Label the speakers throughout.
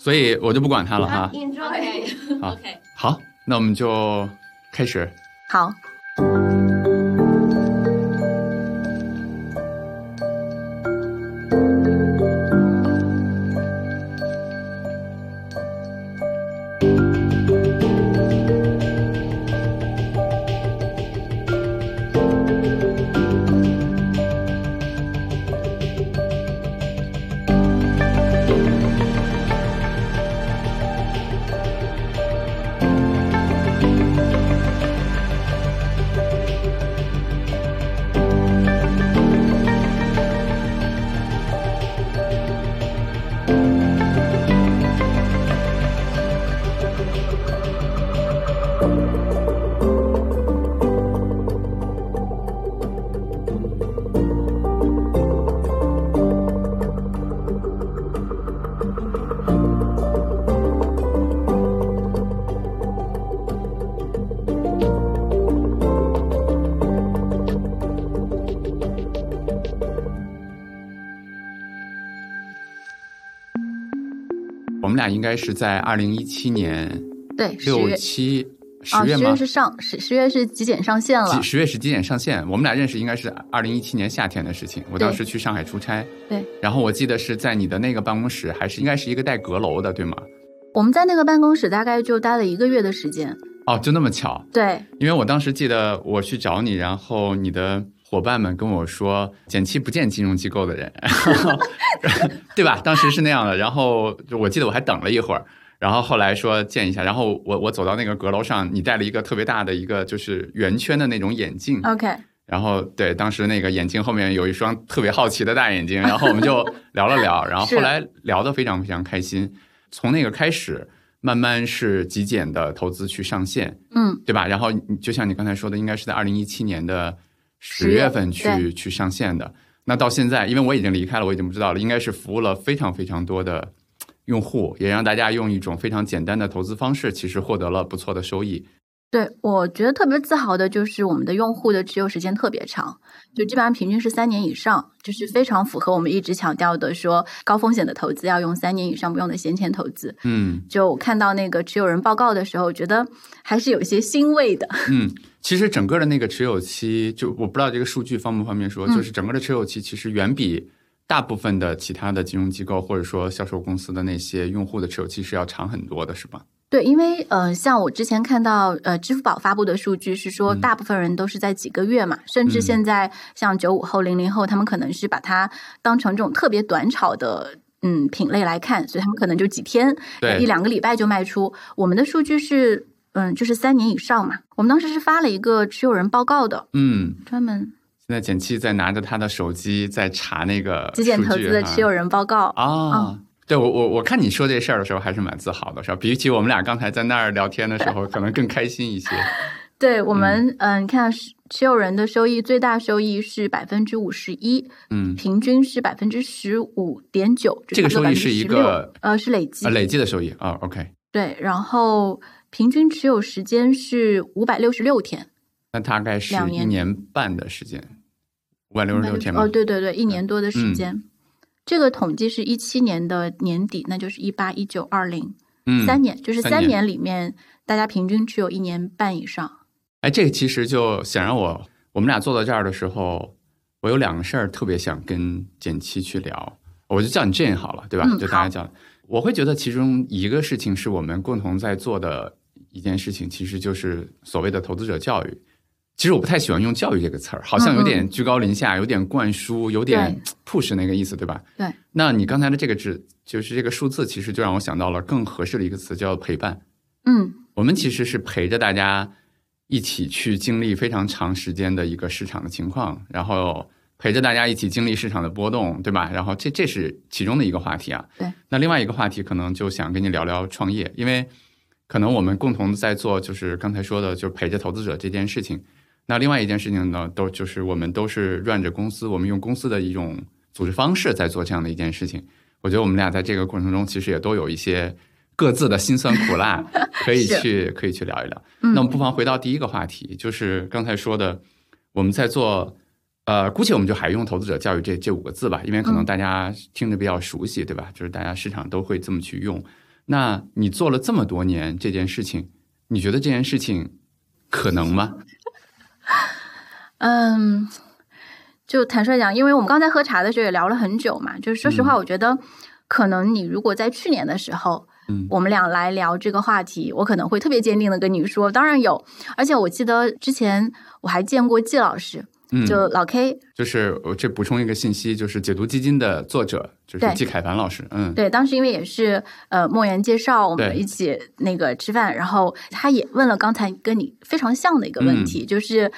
Speaker 1: 所以我就不管他了哈。
Speaker 2: Enjoy。
Speaker 1: 好那我们就开始。
Speaker 3: 好，
Speaker 1: 该是在二零一七年
Speaker 3: 对，十
Speaker 1: 六
Speaker 3: 月
Speaker 1: 七十
Speaker 3: 啊，
Speaker 1: 月吗
Speaker 3: 十月？是上十十月是极简上线了
Speaker 1: 几，十月是极简上线，我们俩认识应该是二零一七年夏天的事情。我当时去上海出差，
Speaker 3: 对，
Speaker 1: 然后我记得是在你的那个办公室，还是应该是一个带阁楼的，对吗？
Speaker 3: 我们在那个办公室大概就待了一个月的时间，
Speaker 1: 哦，就那么巧，
Speaker 3: 对，
Speaker 1: 因为我当时记得我去找你，然后你的伙伴们跟我说，简七不见金融机构的人，对吧？当时是那样的。然后就我记得我还等了一会儿，然后后来说见一下，然后我我走到那个阁楼上，你戴了一个特别大的一个就是圆圈的那种眼镜
Speaker 3: ，OK，
Speaker 1: 然后对，当时那个眼镜后面有一双特别好奇的大眼睛，然后我们就聊了聊，然后后来聊得非常非常开心。从那个开始，慢慢是极简的投资去上线，
Speaker 3: 嗯，
Speaker 1: 对吧？然后你就像你刚才说的，应该是在二零一七年的十
Speaker 3: 月
Speaker 1: 月份去去上线的。那到现在，因为我已经离开了，我已经不知道了，应该是服务了非常非常多的用户，也让大家用一种非常简单的投资方式，其实获得了不错的收益。
Speaker 3: 对，我觉得特别自豪的就是我们的用户的持有时间特别长，就基本上平均是三年以上，就是非常符合我们一直强调的说高风险的投资要用三年以上不用的闲钱投资。
Speaker 1: 嗯
Speaker 3: 就我看到那个持有人报告的时候，觉得还是有些欣慰的。
Speaker 1: 嗯，其实整个的那个持有期，就我不知道这个数据方不方便说，
Speaker 3: 嗯
Speaker 1: 就是整个的持有期其实远比大部分的其他的金融机构或者说销售公司的那些用户的持有期是要长很多的，是吧？
Speaker 3: 对，因为呃，像我之前看到呃，支付宝发布的数据是说，
Speaker 1: 嗯
Speaker 3: 大部分人都是在几个月嘛，甚至
Speaker 1: 嗯
Speaker 3: 现在像九五后、零零后，他们可能是把它当成这种特别短炒的。嗯，品类来看，所以他们可能就几天、一两个礼拜就卖出。我们的数据是，嗯，就是三年以上嘛。我们当时是发了一个持有人报告的，
Speaker 1: 嗯，
Speaker 3: 专门
Speaker 1: 现在简七在拿着他的手机在查那个
Speaker 3: 极简投资的持有人报告。
Speaker 1: 啊。对我我我看你说这事儿的时候还是蛮自豪的，是吧？比起我们俩刚才在那儿聊天的时候，可能更开心一些。
Speaker 3: 对我们，嗯，你看持持有人的收益最大收益是百分之五十一，
Speaker 1: 嗯，
Speaker 3: 平均是百分之十五点九，
Speaker 1: 这个收益是一个
Speaker 3: 呃是累计
Speaker 1: 呃，累计的收益啊。OK，
Speaker 3: 对，然后平均持有时间是五百六十六天，
Speaker 1: 那大概是一
Speaker 3: 两年
Speaker 1: 年半的时间，五百六十六天吧
Speaker 3: 哦，。对对对，一年多的时
Speaker 1: 嗯
Speaker 3: 间。这个统计是一七年的年底，那就是一八、一九、二零
Speaker 1: 嗯，
Speaker 3: 三年，就是
Speaker 1: 三年
Speaker 3: 三年里面大家平均持有一年半以上。
Speaker 1: 哎，这个其实就想让我我们俩坐到这儿的时候，我有两个事儿特别想跟简七去聊，我就叫你 Jane 好了，对吧？
Speaker 3: 嗯
Speaker 1: 就大家叫，我会觉得其中一个事情是我们共同在做的一件事情，其实就是所谓的投资者教育。其实我不太喜欢用“教育”这个词儿，好像有点居高临下，有点灌输，有点 push 那个意思，对吧？
Speaker 3: 对。
Speaker 1: 那你刚才的这个指，就是这个数字，其实就让我想到了更合适的一个词，叫陪伴。
Speaker 3: 嗯，
Speaker 1: 我们其实是陪着大家一起去经历非常长时间的一个市场的情况，然后陪着大家一起经历市场的波动，对吧？然后这这是其中的一个话题啊。
Speaker 3: 对。
Speaker 1: 那另外一个话题可能就想跟你聊聊创业，因为可能我们共同在做就是刚才说的，就是陪着投资者这件事情。那另外一件事情呢，都就是我们都是 run 着公司，我们用公司的一种组织方式在做这样的一件事情。我觉得我们俩在这个过程中，其实也都有一些各自的辛酸苦辣，可以去可以去聊一聊。
Speaker 3: 嗯
Speaker 1: 那我们不妨回到第一个话题，就是刚才说的，我们在做，呃，姑且我们就还用投资者教育这这五个字吧，因为可能
Speaker 3: 嗯
Speaker 1: 大家听着比较熟悉，对吧？就是大家市场都会这么去用。那你做了这么多年这件事情，你觉得这件事情可能吗？
Speaker 3: 嗯，就坦率讲，因为我们刚才喝茶的时候也聊了很久嘛，就是说实话，
Speaker 1: 嗯。
Speaker 3: 我觉得可能你如果在去年的时候，
Speaker 1: 嗯。
Speaker 3: 我们俩来聊这个话题，我可能会特别坚定的跟你说，当然有，而且我记得之前我还见过季老师，
Speaker 1: 嗯，
Speaker 3: 就老 K，
Speaker 1: 就是我这补充一个信息，就是解读基金的作者就是季凯凡老师，嗯，
Speaker 3: 对，当时因为也是呃莫言介绍，我们一起那个吃饭，然后他也问了刚才跟你非常像的一个
Speaker 1: 嗯。
Speaker 3: 问题，就是。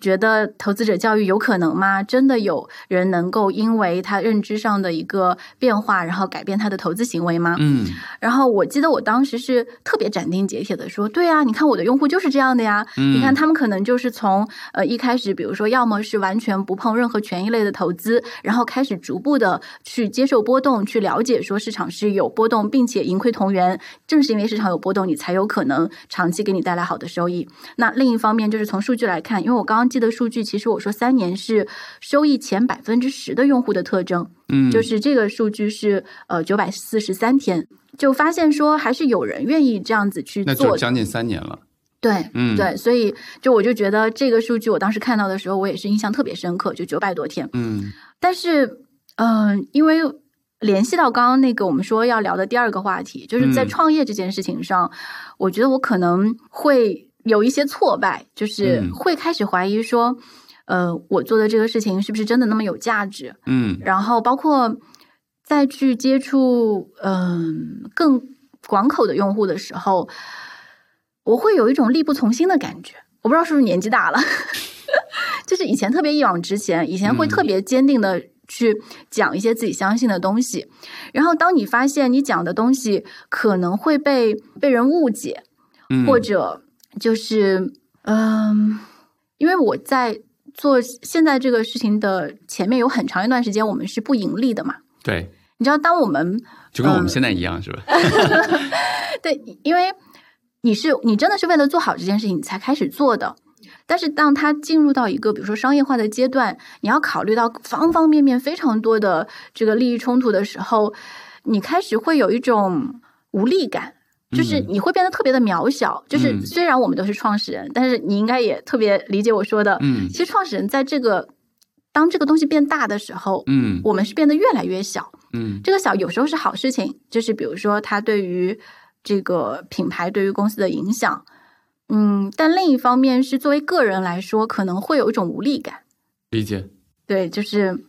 Speaker 3: 觉得投资者教育有可能吗？真的有人能够因为他认知上的一个变化，然后改变他的投资行为吗？
Speaker 1: 嗯
Speaker 3: 然后我记得我当时是特别斩钉截铁的说，对啊，你看我的用户就是这样的呀，
Speaker 1: 嗯
Speaker 3: 你看他们可能就是从呃一开始，比如说要么是完全不碰任何权益类的投资，然后开始逐步的去接受波动，去了解说市场是有波动，并且盈亏同源。正是因为市场有波动，你才有可能长期给你带来好的收益。那另一方面就是从数据来看，因为我刚刚记的数据，其实我说三年是收益前百分之十的用户的特征，
Speaker 1: 嗯，
Speaker 3: 就是这个数据是呃九百四十三天，就发现说还是有人愿意这样子去做
Speaker 1: 将近三年了，
Speaker 3: 对，
Speaker 1: 嗯。
Speaker 3: 对，所以就我就觉得这个数据，我当时看到的时候，我也是印象特别深刻，就九百多天。
Speaker 1: 嗯。
Speaker 3: 但是，嗯、因为联系到刚刚那个我们说要聊的第二个话题，就是在
Speaker 1: 嗯。
Speaker 3: 创业这件事情上，我觉得我可能会有一些挫败，就是
Speaker 1: 嗯。
Speaker 3: 会开始怀疑说，呃，我做的这个事情是不是真的那么有价值？
Speaker 1: 嗯。
Speaker 3: 然后包括再去接触嗯、更广口的用户的时候，我会有一种力不从心的感觉。我不知道是不是年纪大了，就是以前特别一往直前，以前会
Speaker 1: 嗯。
Speaker 3: 特别坚定的去讲一些自己相信的东西，然后当你发现你讲的东西可能会被被人误解，
Speaker 1: 嗯，
Speaker 3: 或者就是嗯，因为我在做现在这个事情的前面有很长一段时间，我们是不盈利的嘛。
Speaker 1: 对，
Speaker 3: 你知道，当我们
Speaker 1: 就跟我们
Speaker 3: 嗯
Speaker 1: 现在一样，是吧？
Speaker 3: 对，因为你是你真的是为了做好这件事情你才开始做的。但是当它进入到一个比如说商业化的阶段，你要考虑到方方面面非常多的这个利益冲突的时候，你开始会有一种无力感。就是
Speaker 1: 嗯
Speaker 3: 你会变得特别的渺小，就是
Speaker 1: 嗯
Speaker 3: 虽然我们都是创始人，但是你应该也特别理解我说的。
Speaker 1: 嗯
Speaker 3: 其实创始人在这个当这个东西变大的时候，
Speaker 1: 嗯
Speaker 3: 我们是变得越来越小。
Speaker 1: 嗯
Speaker 3: 这个小有时候是好事情，就是比如说它对于这个品牌对于公司的影响，嗯，但另一方面是作为个人来说，可能会有一种无力感。
Speaker 1: 理解，
Speaker 3: 对，就是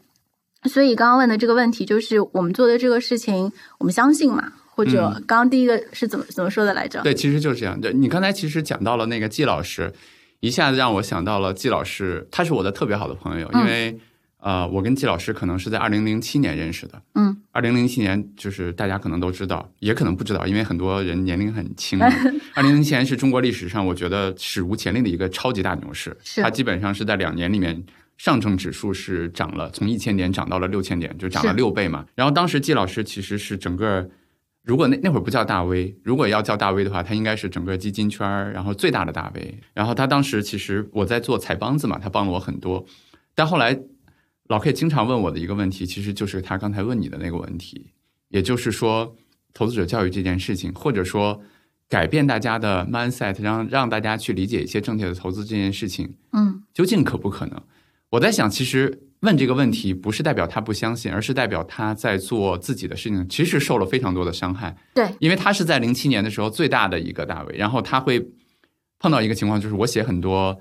Speaker 3: 所以刚刚问的这个问题，就是我们做的这个事情，我们相信嘛？或者
Speaker 1: 嗯
Speaker 3: 刚刚第一个是怎么怎么说的来着？
Speaker 1: 对，其实就是这样。对你刚才其实讲到了那个季老师，一下子让我想到了季老师，他是我的特别好的朋友，因
Speaker 3: 嗯
Speaker 1: 为、呃，我跟季老师可能是在二零零七年认识的。
Speaker 3: 嗯，
Speaker 1: 二零零七年就是大家可能都知道，也可能不知道，因为很多人年龄很轻。二零零七年是中国历史上我觉得史无前例的一个超级大牛市，
Speaker 3: 是
Speaker 1: 它基本上是在两年里面。上证指数是涨了，从一千点涨到了六千点，就涨了
Speaker 3: 是
Speaker 1: 六倍嘛。然后当时季老师其实是整个如果那那会儿不叫大 V，如果要叫大 V 的话，他应该是整个基金圈儿然后最大的大 V。然后他当时其实我在做财帮子嘛，他帮了我很多。但后来老 K 经常问我的一个问题，其实就是他刚才问你的那个问题，也就是说投资者教育这件事情，或者说改变大家的 mindset，让让大家去理解一些正确的投资这件事情，
Speaker 3: 嗯
Speaker 1: 究竟可不可能？我在想，其实问这个问题不是代表他不相信，而是代表他在做自己的事情，其实受了非常多的伤害。
Speaker 3: 对，
Speaker 1: 因为他是在零七年的时候最大的一个大 V，然后他会碰到一个情况，就是我写很多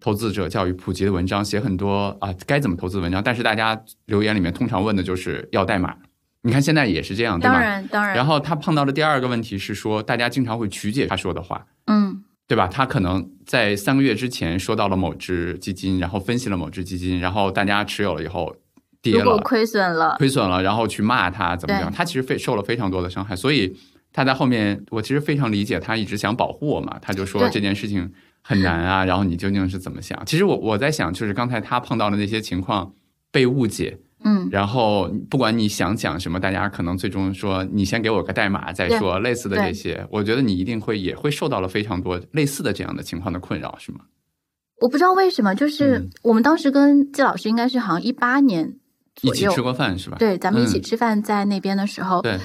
Speaker 1: 投资者教育普及的文章，写很多啊该怎么投资的文章，但是大家留言里面通常问的就是要代码。你看现在也是这样，对
Speaker 3: 当
Speaker 1: 吧？
Speaker 3: 然当然，
Speaker 1: 然后他碰到的第二个问题是说，大家经常会曲解他说的话。
Speaker 3: 嗯
Speaker 1: 对吧？他可能在三个月之前说到了某只基金，然后分析了某只基金，然后大家持有了以后跌了，
Speaker 3: 亏损了，
Speaker 1: 亏损了，然后去骂他怎么样？他其实非受了非常多的伤害，所以他在后面，我其实非常理解他一直想保护我嘛，他就说这件事情很难啊，然后你究竟是怎么想？其实我我在想，就是刚才他碰到的那些情况被误解，
Speaker 3: 嗯
Speaker 1: 然后不管你想讲什么，大家可能最终说你先给我个代码再说，类似的这些，我觉得你一定会也会受到了非常多类似的这样的情况的困扰，是吗？
Speaker 3: 我不知道为什么，就是
Speaker 1: 嗯
Speaker 3: 我们当时跟季老师应该是好像一八年左右
Speaker 1: 一起吃过饭是吧？
Speaker 3: 对，咱们一起
Speaker 1: 嗯
Speaker 3: 吃饭在那边的时候，
Speaker 1: 对，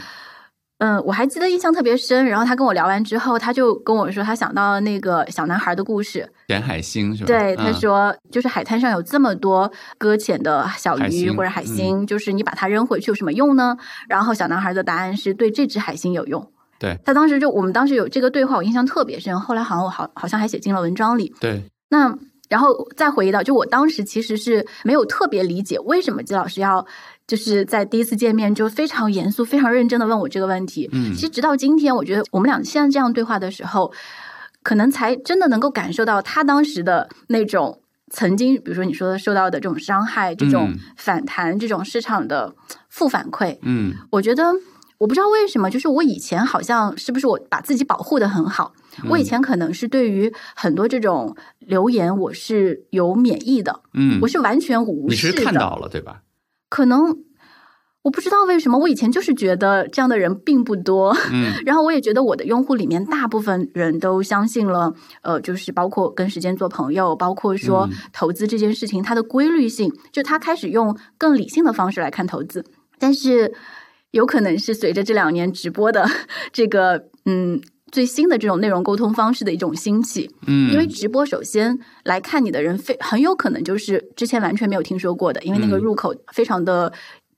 Speaker 3: 嗯，我还记得印象特别深。然后他跟我聊完之后，他就跟我说，他想到了那个小男孩的故事。
Speaker 1: 捡海星是吧？
Speaker 3: 对，他说，就是海滩上有这么多搁浅的小鱼或者海星，
Speaker 1: 嗯
Speaker 3: 就是你把它扔回去有什么用呢？然后小男孩的答案是对这只海星有用。
Speaker 1: 对
Speaker 3: 他当时就我们当时有这个对话，我印象特别深。后来好像我好好像还写进了文章里。
Speaker 1: 对，
Speaker 3: 那然后再回忆到，就我当时其实是没有特别理解为什么季老师要就是在第一次见面就非常严肃、非常认真的问我这个问题。
Speaker 1: 嗯
Speaker 3: 其实直到今天，我觉得我们俩现在这样对话的时候，可能才真的能够感受到他当时的那种曾经，比如说你说的受到的这种伤害、这种
Speaker 1: 嗯
Speaker 3: 反弹、这种市场的负反馈。
Speaker 1: 嗯
Speaker 3: 我觉得我不知道为什么，就是我以前好像是不是我把自己保护的很好，我以前可能是对于很多这种留言我是有免疫的，
Speaker 1: 嗯，
Speaker 3: 我是完全无视的。
Speaker 1: 是看到了对吧？
Speaker 3: 可能我不知道为什么，我以前就是觉得这样的人并不多。
Speaker 1: 嗯
Speaker 3: 然后我也觉得我的用户里面大部分人都相信了，呃，就是包括跟时间做朋友，包括说
Speaker 1: 嗯
Speaker 3: 投资这件事情它的规律性，就他开始用更理性的方式来看投资。但是有可能是随着这两年直播的 这个嗯最新的这种内容沟通方式的一种兴起，
Speaker 1: 嗯，
Speaker 3: 因为直播首先来看你的人非很有可能就是之前完全没有听说过的，因为那个
Speaker 1: 嗯。
Speaker 3: 入口非常的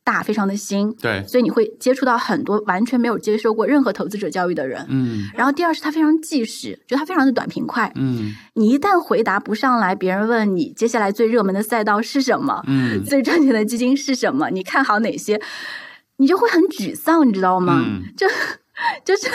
Speaker 3: 大，非常的新，
Speaker 1: 对，
Speaker 3: 所以你会接触到很多完全没有接受过任何投资者教育的人。
Speaker 1: 嗯。
Speaker 3: 然后第二是它非常即时，就它非常的短平快。
Speaker 1: 嗯。
Speaker 3: 你一旦回答不上来，别人问你接下来最热门的赛道是什么，
Speaker 1: 嗯。
Speaker 3: 最赚钱的基金是什么，你看好哪些，你就会很沮丧，你知道吗？
Speaker 1: 嗯。
Speaker 3: 就就是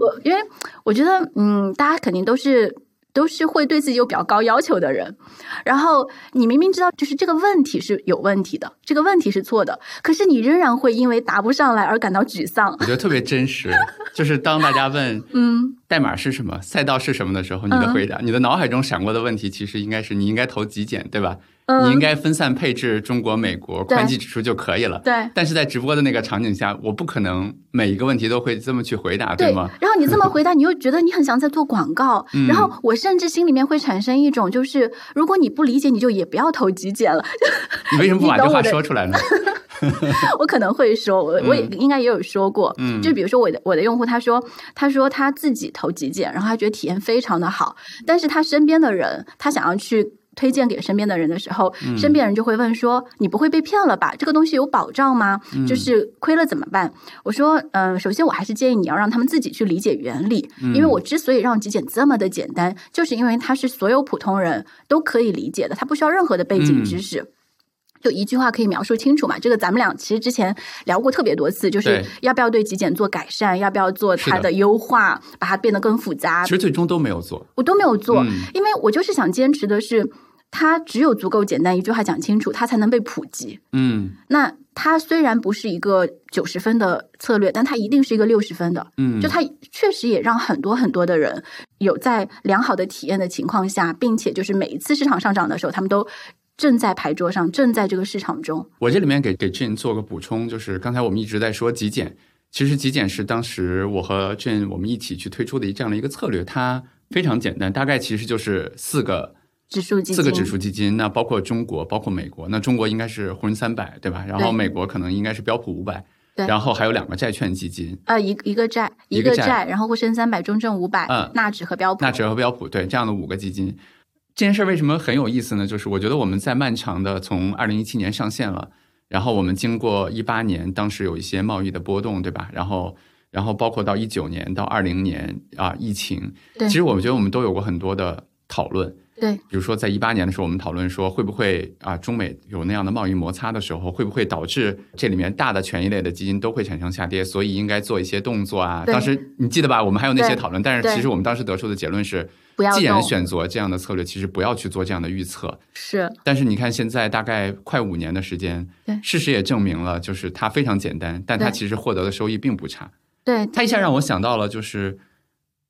Speaker 3: 我，因为我觉得，嗯，大家肯定都是都是会对自己有比较高要求的人，然后你明明知道就是这个问题是有问题的，这个问题是错的，可是你仍然会因为答不上来而感到沮丧。
Speaker 1: 我觉得特别真实，就是当大家问
Speaker 3: 嗯，
Speaker 1: 代码是什么、赛道是什么的时候，你的
Speaker 3: 嗯
Speaker 1: 回答，你的脑海中闪过的问题，其实应该是你应该投极简，对吧？
Speaker 3: 嗯
Speaker 1: 你应该分散配置中国、美国
Speaker 3: 对
Speaker 1: 宽基指数就可以了。
Speaker 3: 对。
Speaker 1: 但是在直播的那个场景下，我不可能每一个问题都会这么去回答，
Speaker 3: 对
Speaker 1: 吗？，
Speaker 3: 然后你这么回答，你又觉得你很像在做广告，
Speaker 1: 嗯
Speaker 3: 然后我甚至心里面会产生一种，就是如果你不理解，你就也不要投极简了。
Speaker 1: 你为什么不把这话说出来呢？
Speaker 3: 我可能会说，我我也应该也有说过，
Speaker 1: 嗯
Speaker 3: 就比如说我的我的用户，他说他说他自己投极简，然后他觉得体验非常的好，但是他身边的人，他想要去。推荐给身边的人的时候，
Speaker 1: 嗯
Speaker 3: 身边人就会问说：“你不会被骗了吧？这个东西有保障吗？
Speaker 1: 嗯
Speaker 3: 就是亏了怎么办？”我说：“嗯、首先我还是建议你要让他们自己去理解原理，
Speaker 1: 嗯
Speaker 3: 因为我之所以让极简这么的简单，就是因为它是所有普通人都可以理解的，它不需要任何的背景
Speaker 1: 嗯
Speaker 3: 知识。就一句话可以描述清楚嘛？这个咱们俩其实之前聊过特别多次，就是要不要对极简做改善，要不要做它的优化，把它变得更复杂
Speaker 1: 其，实最终都没有做。
Speaker 3: 我都没有做，
Speaker 1: 嗯
Speaker 3: 因为我就是想坚持的是，它只有足够简单，一句话讲清楚，它才能被普及。
Speaker 1: 嗯
Speaker 3: 那它虽然不是一个九十分的策略，但它一定是一个六十分的。
Speaker 1: 嗯，
Speaker 3: 就它确实也让很多很多的人有在良好的体验的情况下，并且就是每一次市场上涨的时候，他们都正在牌桌上，正在这个市场中。
Speaker 1: 我这里面给给 Jane 做个补充，就是刚才我们一直在说极简，其实极简是当时我和 Jane 我们一起去推出的这样的一个策略，它非常简单，大概其实就是四个
Speaker 3: 指数基金，
Speaker 1: 四个指数基金，那包括中国，包括美国，那中国应该是沪深三百，对吧？然后美国可能应该是标普五百，
Speaker 3: 对
Speaker 1: 然后还有两个债券基金，
Speaker 3: 呃，一一个债，
Speaker 1: 一个债
Speaker 3: 个债，然后沪深三百、中证五百、
Speaker 1: 嗯
Speaker 3: 纳指和标普。
Speaker 1: 纳指和标普，对这样的五个基金。这件事儿为什么很有意思呢？就是我觉得我们在漫长的从二零一七年上线了，然后我们经过一八年，当时有一些贸易的波动，对吧？然后，然后包括到一九年到二零年啊，疫情，
Speaker 3: 对
Speaker 1: 其实我觉得我们都有过很多的讨论。
Speaker 3: 对
Speaker 1: 比如说，在一八年的时候，我们讨论说，会不会啊，中美有那样的贸易摩擦的时候，会不会导致这里面大的权益类的基金都会产生下跌？所以应该做一些动作啊。当时你记得吧？我们还有那些讨论，但是其实我们当时得出的结论是，
Speaker 3: 不要
Speaker 1: 既然选择这样的策略，其实不要去做这样的预测。
Speaker 3: 是
Speaker 1: 但是你看，现在大概快五年的时间
Speaker 3: 对，
Speaker 1: 事实也证明了，就是它非常简单，但它其实获得的收益并不差。
Speaker 3: 对
Speaker 1: 它一下让我想到了，就是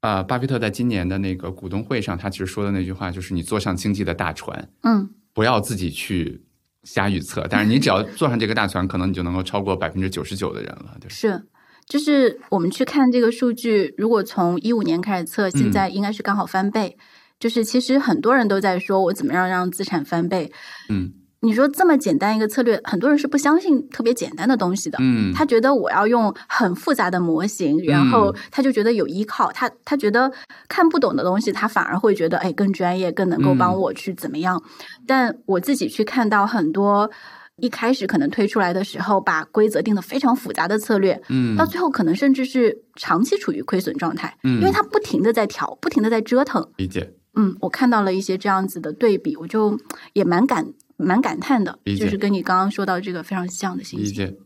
Speaker 1: 啊、巴菲特在今年的那个股东会上，他其实说的那句话，就是你坐上经济的大船，
Speaker 3: 嗯
Speaker 1: 不要自己去瞎预测，但是你只要坐上这个大船，可能你就能够超过百分之九十九的人了，对吧？
Speaker 3: 是。就是我们去看这个数据，如果从一五年开始测，现在应该是刚好翻倍。就是其实很多人都在说我怎么样让资产翻倍，
Speaker 1: 嗯
Speaker 3: 你说这么简单一个策略，很多人是不相信特别简单的东西的。
Speaker 1: 嗯，
Speaker 3: 他觉得我要用很复杂的模型，然后
Speaker 1: 嗯
Speaker 3: 他就觉得有依靠，他他觉得看不懂的东西，他反而会觉得哎更专业，更能够帮
Speaker 1: 嗯
Speaker 3: 我去怎么样。但我自己去看到很多一开始可能推出来的时候，把规则定的非常复杂的策略，
Speaker 1: 嗯
Speaker 3: 到最后可能甚至是长期处于亏损状态，
Speaker 1: 嗯
Speaker 3: 因为它不停的在调，不停的在折腾。
Speaker 1: 理解。
Speaker 3: 嗯，我看到了一些这样子的对比，我就也蛮感蛮感叹的，就是跟你刚刚说到这个非常像的信息。
Speaker 1: 理解。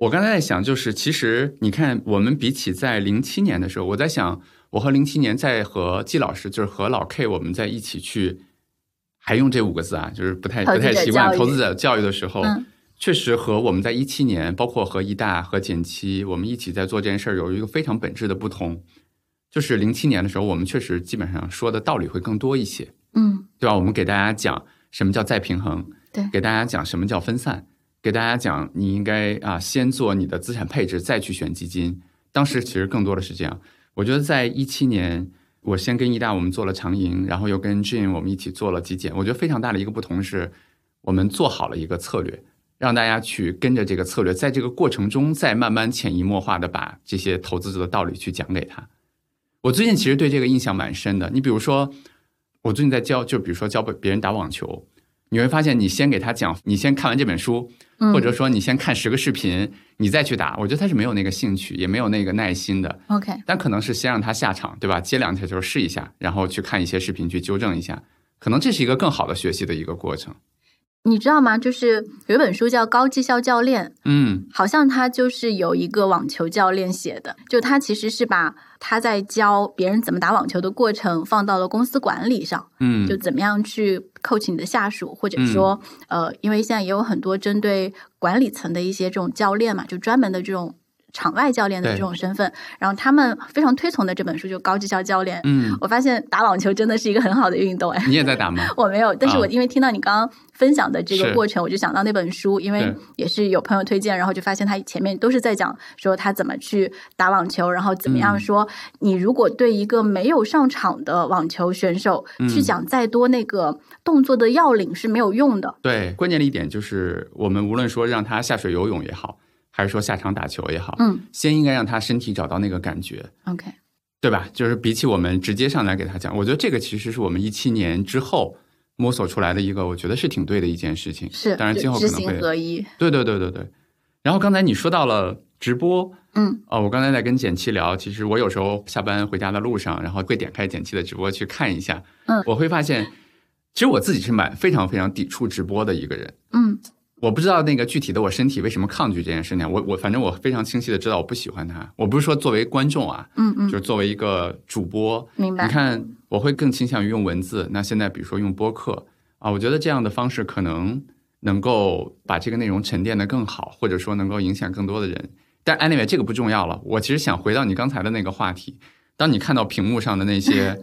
Speaker 1: 我刚才在想，就是其实你看，我们比起在零七年的时候，我在想，我和零七年在和季老师，就是和老 K，我们在一起去，还用这五个字啊，就是不太不太习惯投资者教育的时候，
Speaker 3: 嗯
Speaker 1: 确实和我们在一七年，包括和一大和简七，我们一起在做这件事儿，有一个非常本质的不同。就是零七年的时候，我们确实基本上说的道理会更多一些。
Speaker 3: 嗯，
Speaker 1: 对吧？我们给大家讲什么叫再平衡，
Speaker 3: 对
Speaker 1: 给大家讲什么叫分散，给大家讲你应该啊先做你的资产配置，再去选基金。当时其实更多的是这样。我觉得在一七年，我先跟易大我们做了长盈，然后又跟 Jane 我们一起做了极简。我觉得非常大的一个不同是，我们做好了一个策略，让大家去跟着这个策略，在这个过程中再慢慢潜移默化的把这些投资者的道理去讲给他。我最近其实对这个印象蛮深的。你比如说，我最近在教，就比如说教别人打网球，你会发现，你先给他讲，你先看完这本书，
Speaker 3: 嗯
Speaker 1: 或者说你先看十个视频，你再去打，我觉得他是没有那个兴趣，也没有那个耐心的。
Speaker 3: OK，
Speaker 1: 但可能是先让他下场，对吧？接两条球试一下，然后去看一些视频去纠正一下，可能这是一个更好的学习的一个过程。
Speaker 3: 你知道吗？就是有一本书叫《高绩效教练》，
Speaker 1: 嗯
Speaker 3: 好像他就是有一个网球教练写的，就他其实是把他在教别人怎么打网球的过程放到了公司管理上，
Speaker 1: 嗯。
Speaker 3: 就怎么样去 coach 你的下属，或者说，呃，因为现在也有很多针对管理层的一些这种教练嘛，就专门的这种场外教练的这种身份，然后他们非常推崇的这本书就《高绩效教练》。
Speaker 1: 嗯，
Speaker 3: 我发现打网球真的是一个很好的运动，哎，
Speaker 1: 你也在打吗？
Speaker 3: 我没有，但是我
Speaker 1: 啊
Speaker 3: 因为听到你刚刚分享的这个过程，我就想到那本书，因为也是有朋友推荐，然后就发现他前面都是在讲说他怎么去打网球，然后怎么样
Speaker 1: 嗯
Speaker 3: 说，你如果对一个没有上场的网球选手
Speaker 1: 嗯
Speaker 3: 去讲再多那个动作的要领是没有用的。
Speaker 1: 对，关键的一点就是，我们无论说让他下水游泳也好，还是说下场打球也好，
Speaker 3: 嗯
Speaker 1: 先应该让他身体找到那个感觉。
Speaker 3: ，OK，
Speaker 1: 对吧？就是比起我们直接上来给他讲，我觉得这个其实是我们一七年之后摸索出来的一个，我觉得是挺对的一件事情。
Speaker 3: 是，
Speaker 1: 当然今后可能会，
Speaker 3: 合一。
Speaker 1: 对对对对对。然后刚才你说到了直播，
Speaker 3: 嗯
Speaker 1: 哦，我刚才在跟简七聊，其实我有时候下班回家的路上，然后会点开简七的直播去看一下，
Speaker 3: 嗯
Speaker 1: 我会发现，其实我自己是蛮非常非常抵触直播的一个人。
Speaker 3: 嗯
Speaker 1: 我不知道那个具体的我身体为什么抗拒这件事情，我我反正我非常清晰的知道我不喜欢它。我不是说作为观众啊，
Speaker 3: 嗯嗯，
Speaker 1: 就是作为一个主播，
Speaker 3: 明白
Speaker 1: 你看，我会更倾向于用文字。那现在比如说用播客啊，我觉得这样的方式可能能够把这个内容沉淀的更好，或者说能够影响更多的人。但 anyway，这个不重要了。我其实想回到你刚才的那个话题，当你看到屏幕上的那些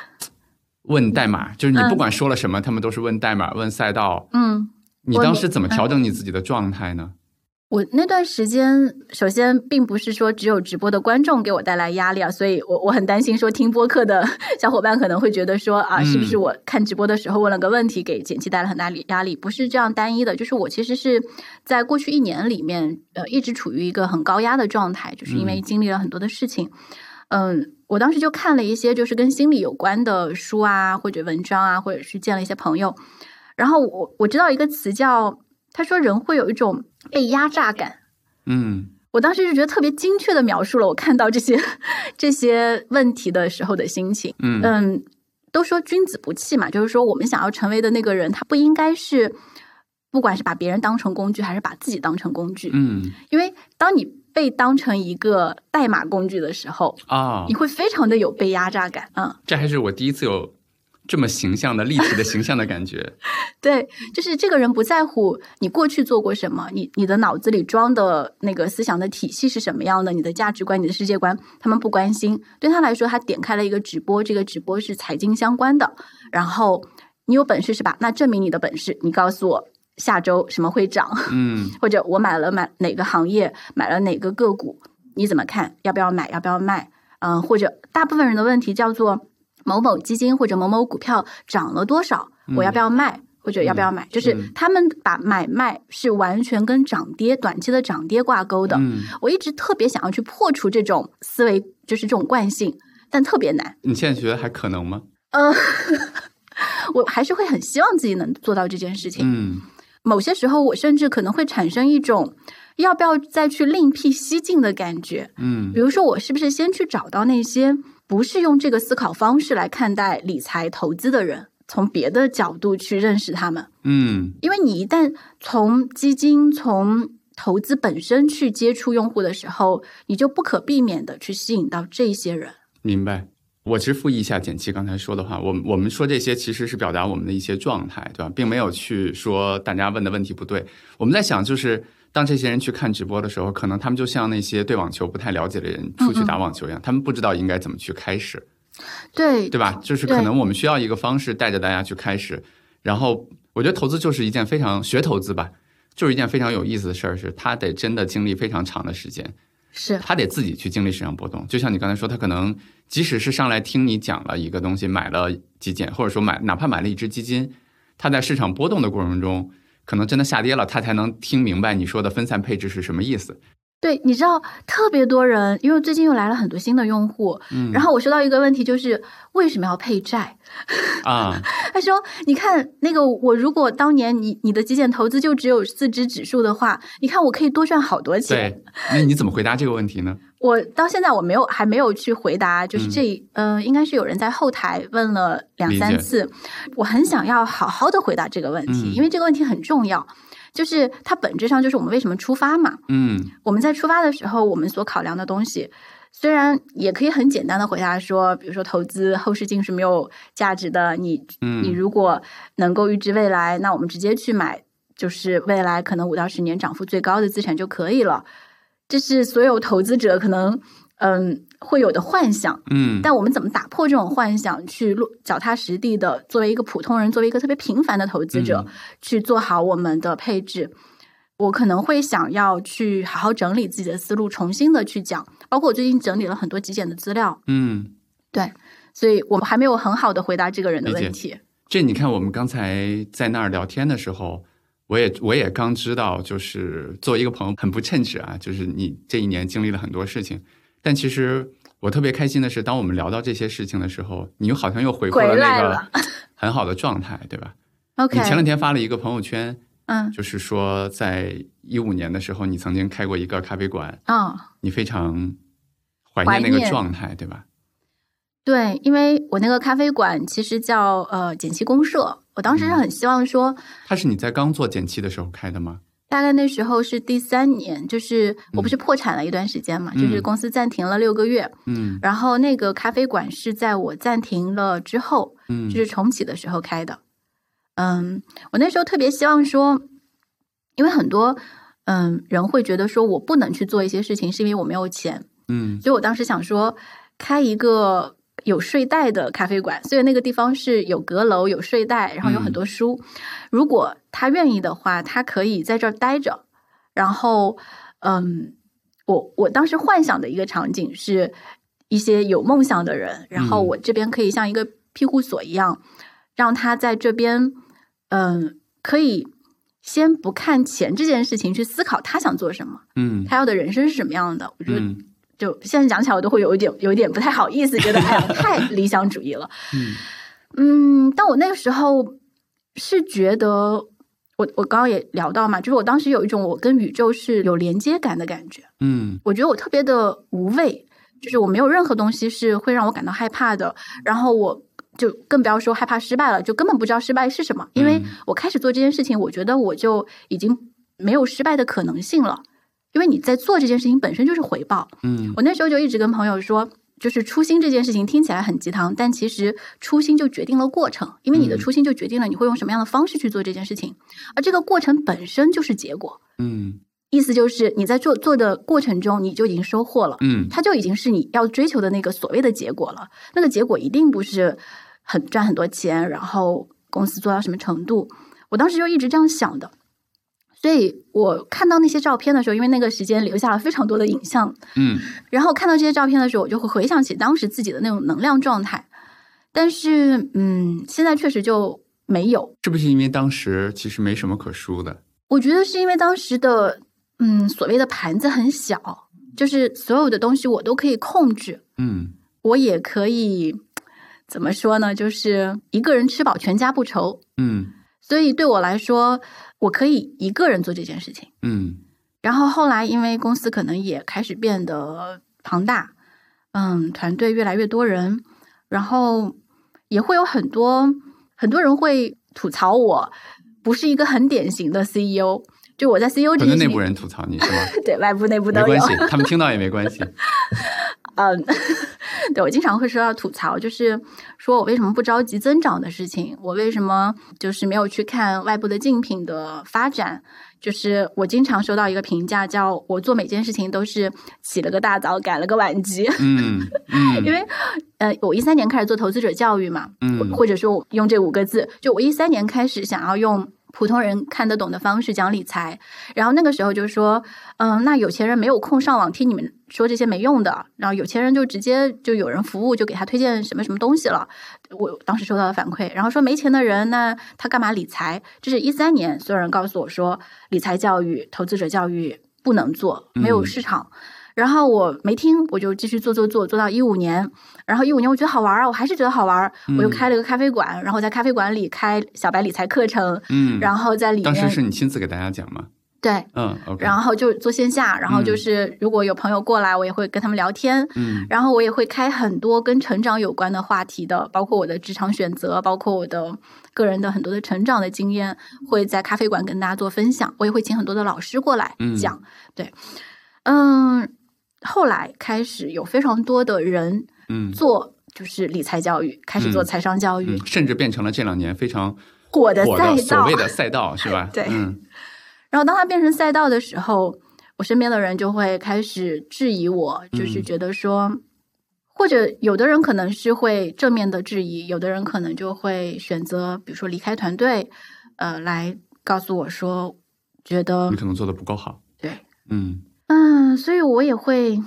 Speaker 1: 问代码，就是你不管说了什么，他们都是问代码、问赛道。
Speaker 3: 嗯。
Speaker 1: 你当时怎么调整你自己的状态呢？
Speaker 3: 我那段时间，首先并不是说只有直播的观众给我带来压力啊，所以我我很担心说听播客的 小伙伴可能会觉得说啊，
Speaker 1: 嗯
Speaker 3: 是不是我看直播的时候问了个问题，给剪辑带来很大力压力？不是这样单一的，就是我其实是在过去一年里面，呃，一直处于一个很高压的状态，就是因为
Speaker 1: 嗯
Speaker 3: 经历了很多的事情。嗯，我当时就看了一些就是跟心理有关的书啊，或者文章啊，或者是见了一些朋友，然后我我知道一个词叫，他说人会有一种被压榨感。
Speaker 1: 嗯
Speaker 3: 我当时就觉得特别精确的描述了我看到这些这些问题的时候的心情。
Speaker 1: 嗯
Speaker 3: 嗯，都说君子不器嘛，就是说我们想要成为的那个人，他不应该是不管是把别人当成工具，还是把自己当成工具。
Speaker 1: 嗯
Speaker 3: 因为当你被当成一个代码工具的时候，
Speaker 1: 啊
Speaker 3: 你，会非常的有被压榨感。嗯，
Speaker 1: 这还是我第一次有这么形象的立体的形象的感觉。
Speaker 3: 对，就是这个人不在乎你过去做过什么，你你的脑子里装的那个思想的体系是什么样的，你的价值观、你的世界观，他们不关心。对他来说，他点开了一个直播，这个直播是财经相关的，然后你有本事是吧？那证明你的本事，你告诉我下周什么会涨，
Speaker 1: 嗯
Speaker 3: 或者我买了买哪个行业，买了哪个个股，你怎么看？要不要买？要不要卖？嗯，或者大部分人的问题叫做某某基金或者某某股票涨了多少，我要不要卖？或者要不要买，就是
Speaker 1: 嗯
Speaker 3: 他们把买卖是完全跟涨跌、短期的涨跌挂钩的。
Speaker 1: 嗯，
Speaker 3: 我一直特别想要去破除这种思维，就是这种惯性，但特别难。
Speaker 1: 你现在觉得还可能吗？
Speaker 3: 嗯、我还是会很希望自己能做到这件事情。
Speaker 1: 嗯
Speaker 3: 某些时候，我甚至可能会产生一种要不要再去另辟蹊径的感觉。
Speaker 1: 嗯
Speaker 3: 比如说，我是不是先去找到那些不是用这个思考方式来看待理财投资的人，从别的角度去认识他们？
Speaker 1: 嗯
Speaker 3: 因为你一旦从基金、从投资本身去接触用户的时候，你就不可避免的去吸引到这些人。
Speaker 1: 明白。我其实复议一下简七刚才说的话，我们我们说这些其实是表达我们的一些状态，对吧？并没有去说大家问的问题不对。我们在想，就是当这些人去看直播的时候，可能他们就像那些对网球不太了解的人出去打网球一样，他们不知道应该怎么去开始，
Speaker 3: 对
Speaker 1: 对吧？就是可能我们需要一个方式带着大家去开始。然后，我觉得投资就是一件非常学投资吧，就是一件非常有意思的事儿，是他得真的经历非常长的时间。
Speaker 3: 是，
Speaker 1: 他得自己去经历市场波动。就像你刚才说，他可能即使是上来听你讲了一个东西，买了几件，或者说买哪怕买了一只基金，他在市场波动的过程中，可能真的下跌了，他才能听明白你说的分散配置是什么意思。
Speaker 3: 对，你知道特别多人，因为最近又来了很多新的用户，
Speaker 1: 嗯
Speaker 3: 然后我收到一个问题，就是为什么要配债？
Speaker 1: 啊，
Speaker 3: 他说：“你看那个，我如果当年你你的极简投资就只有四只指数的话，你看我可以多赚好多钱。
Speaker 1: 对，那你怎么回答这个问题呢？
Speaker 3: 我到现在我没有还没有去回答，就是
Speaker 1: 嗯
Speaker 3: 这呃，应该是有人在后台问了两三次，我很想要好好的回答这个问题，
Speaker 1: 嗯
Speaker 3: 因为这个问题很重要。就是它本质上就是我们为什么出发嘛？
Speaker 1: 嗯
Speaker 3: 我们在出发的时候，我们所考量的东西，虽然也可以很简单的回答说，比如说投资后视镜是没有价值的，你你
Speaker 1: 嗯
Speaker 3: 如果能够预知未来，那我们直接去买，就是未来可能五到十年涨幅最高的资产就可以了。这是所有投资者可能嗯会有的幻想，
Speaker 1: 嗯，
Speaker 3: 但我们怎么打破这种幻想，去落脚踏实地的，作为一个普通人，作为一个特别平凡的投资者，
Speaker 1: 嗯
Speaker 3: 去做好我们的配置。我可能会想要去好好整理自己的思路，重新的去讲。包括我最近整理了很多极简的资料，
Speaker 1: 嗯，
Speaker 3: 对，所以我们还没有很好的回答这个人的问题。
Speaker 1: 这你看，我们刚才在那儿聊天的时候，我也我也刚知道，就是作为一个朋友很不称职啊，就是你这一年经历了很多事情，但其实我特别开心的是，当我们聊到这些事情的时候，你又好像又回复了那个 很好的状态，对吧
Speaker 3: ？OK，
Speaker 1: 你前两天发了一个朋友圈，
Speaker 3: 嗯。
Speaker 1: 就是说在一五年的时候，你曾经开过一个咖啡馆，
Speaker 3: 啊、
Speaker 1: 你非常怀
Speaker 3: 怀
Speaker 1: 念那个状态，对吧？
Speaker 3: 对，因为我那个咖啡馆其实叫呃简七公社，我当时是很希望说，
Speaker 1: 它是你在刚做减七的时候开的吗？
Speaker 3: 大概那时候是第三年，就是我不
Speaker 1: 嗯
Speaker 3: 是破产了一段时间嘛，
Speaker 1: 嗯。
Speaker 3: 就是公司暂停了六个月，
Speaker 1: 嗯。
Speaker 3: 然后那个咖啡馆是在我暂停了之后，
Speaker 1: 嗯，
Speaker 3: 就是重启的时候开的。嗯，我那时候特别希望说，因为很多嗯人会觉得说我不能去做一些事情，是因为我没有钱，
Speaker 1: 嗯。
Speaker 3: 所以我当时想说开一个有睡袋的咖啡馆，所以那个地方是有阁楼、有睡袋，然后有很多书。如果他愿意的话，他可以在这儿待着。然后，嗯，我我当时幻想的一个场景是一些有梦想的人，然后
Speaker 1: 嗯
Speaker 3: 我这边可以像一个庇护所一样，让他在这边，嗯，可以先不看钱这件事情，去思考他想做什么，
Speaker 1: 嗯
Speaker 3: 他要的人生是什么样的。我觉得
Speaker 1: 嗯
Speaker 3: 就现在讲起来，我都会有一点有一点不太好意思，觉得哎呀 太理想主义了。
Speaker 1: 嗯
Speaker 3: 嗯，但我那个时候是觉得，我我刚刚也聊到嘛，就是我当时有一种我跟宇宙是有连接感的感觉。
Speaker 1: 嗯
Speaker 3: 我觉得我特别的无畏，就是我没有任何东西是会让我感到害怕的。然后我就更不要说害怕失败了，就根本不知道失败是什么。因为
Speaker 1: 嗯
Speaker 3: 我开始做这件事情，我觉得我就已经没有失败的可能性了。因为你在做这件事情本身就是回报，
Speaker 1: 嗯
Speaker 3: 我那时候就一直跟朋友说，就是初心这件事情听起来很鸡汤，但其实初心就决定了过程，因为你的
Speaker 1: 嗯
Speaker 3: 初心就决定了你会用什么样的方式去做这件事情，而这个过程本身就是结果。
Speaker 1: 嗯
Speaker 3: 意思就是你在做做的过程中，你就已经收获了，
Speaker 1: 嗯
Speaker 3: 它就已经是你要追求的那个所谓的结果了。那个结果一定不是很赚很多钱，然后公司做到什么程度。我当时就一直这样想的，所以我看到那些照片的时候，因为那个时间留下了非常多的影像，
Speaker 1: 嗯
Speaker 3: 然后看到这些照片的时候，我就会回想起当时自己的那种能量状态。但是，嗯，现在确实就没有。
Speaker 1: 是不是因为当时其实没什么可输的？
Speaker 3: 我觉得是因为当时的嗯所谓的盘子很小，就是所有的东西我都可以控制，
Speaker 1: 嗯
Speaker 3: 我也可以怎么说呢？就是一个人吃饱全家不愁。
Speaker 1: 嗯
Speaker 3: 所以对我来说，我可以一个人做这件事情。
Speaker 1: 嗯
Speaker 3: 然后后来，因为公司可能也开始变得庞大，嗯，团队越来越多人，然后也会有很多很多人会吐槽我不是一个很典型的 CEO。就我在 CEO 这件事情
Speaker 1: 可能内部人吐槽你是吗？
Speaker 3: 对外部内部都有
Speaker 1: 没关，系，他们听到也没关系。
Speaker 3: 嗯，对我经常会收到吐槽，就是说我为什么不着急增长的事情，我为什么就是没有去看外部的竞品的发展。就是我经常收到一个评价，叫我做每件事情都是起了个大早，赶了个晚集。
Speaker 1: 嗯嗯
Speaker 3: 因为呃，我一三年开始做投资者教育嘛，
Speaker 1: 嗯
Speaker 3: 或者说我用这五个字，就我一三年开始想要用普通人看得懂的方式讲理财，然后那个时候就说，嗯，那有钱人没有空上网听你们说这些没用的，然后有钱人就直接就有人服务，就给他推荐什么什么东西了。我当时收到的反馈，然后说没钱的人，那他干嘛理财？这是一三年，所有人告诉我说，理财教育、投资者教育不能做，没有
Speaker 1: 嗯
Speaker 3: 市场。然后我没听，我就继续做做做，做到一五年。然后一五年我觉得好玩啊，我还是觉得好玩，我又
Speaker 1: 嗯。
Speaker 3: 开了个咖啡馆，然后在咖啡馆里开小白理财课程，
Speaker 1: 嗯，
Speaker 3: 然后在里面
Speaker 1: 当时是你亲自给大家讲吗？
Speaker 3: 对，
Speaker 1: 嗯
Speaker 3: 然后就做线下，然后就
Speaker 1: 嗯。
Speaker 3: 是如果有朋友过来，我也会跟他们聊天，
Speaker 1: 嗯。
Speaker 3: 然后我也会开很多跟成长有关的话题的，包括我的职场选择，包括我的个人的很多的成长的经验，会在咖啡馆跟大家做分享。我也会请很多的老师过来
Speaker 1: 嗯。
Speaker 3: 讲。对，嗯，后来开始有非常多的人
Speaker 1: 嗯。
Speaker 3: 做就是理财教育，开始做
Speaker 1: 嗯。
Speaker 3: 财商教育，
Speaker 1: 嗯，甚至变成了这两年非常
Speaker 3: 火的赛道。
Speaker 1: 所谓。的赛道，是吧？
Speaker 3: 对。
Speaker 1: 嗯。
Speaker 3: 然后当它变成赛道的时候，我身边的人就会开始质疑我，就是
Speaker 1: 嗯。
Speaker 3: 觉得说，或者有的人可能是会正面的质疑，有的人可能就会选择，比如说离开团队，呃，来告诉我说，觉得
Speaker 1: 你可能做的不够好。
Speaker 3: 对，
Speaker 1: 嗯。
Speaker 3: 嗯，所以我也会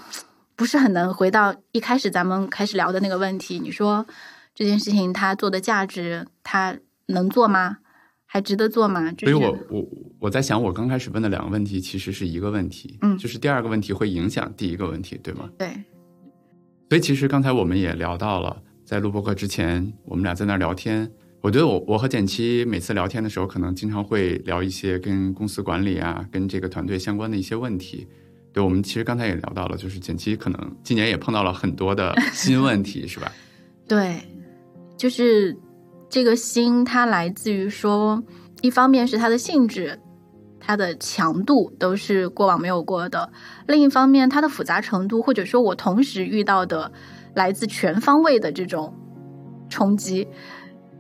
Speaker 3: 不是很能回到一开始咱们开始聊的那个问题。你说这件事情它做的价值，它能做吗？还值得做吗？就是、
Speaker 1: 所以我我我在想，我刚开始问的两个问题其实是一个问题，
Speaker 3: 嗯
Speaker 1: 就是第二个问题会影响第一个问题，对吗？
Speaker 3: 对，
Speaker 1: 所以其实刚才我们也聊到了，在录播课之前，我们俩在那儿聊天。我觉得我我和简七每次聊天的时候，可能经常会聊一些跟公司管理啊、跟这个团队相关的一些问题。对，我们其实刚才也聊到了，就是减七可能今年也碰到了很多的新问题，是吧？
Speaker 3: 对，就是这个新，它来自于说，一方面是它的性质，它的强度都是过往没有过的；另一方面，它的复杂程度，或者说我同时遇到的来自全方位的这种冲击，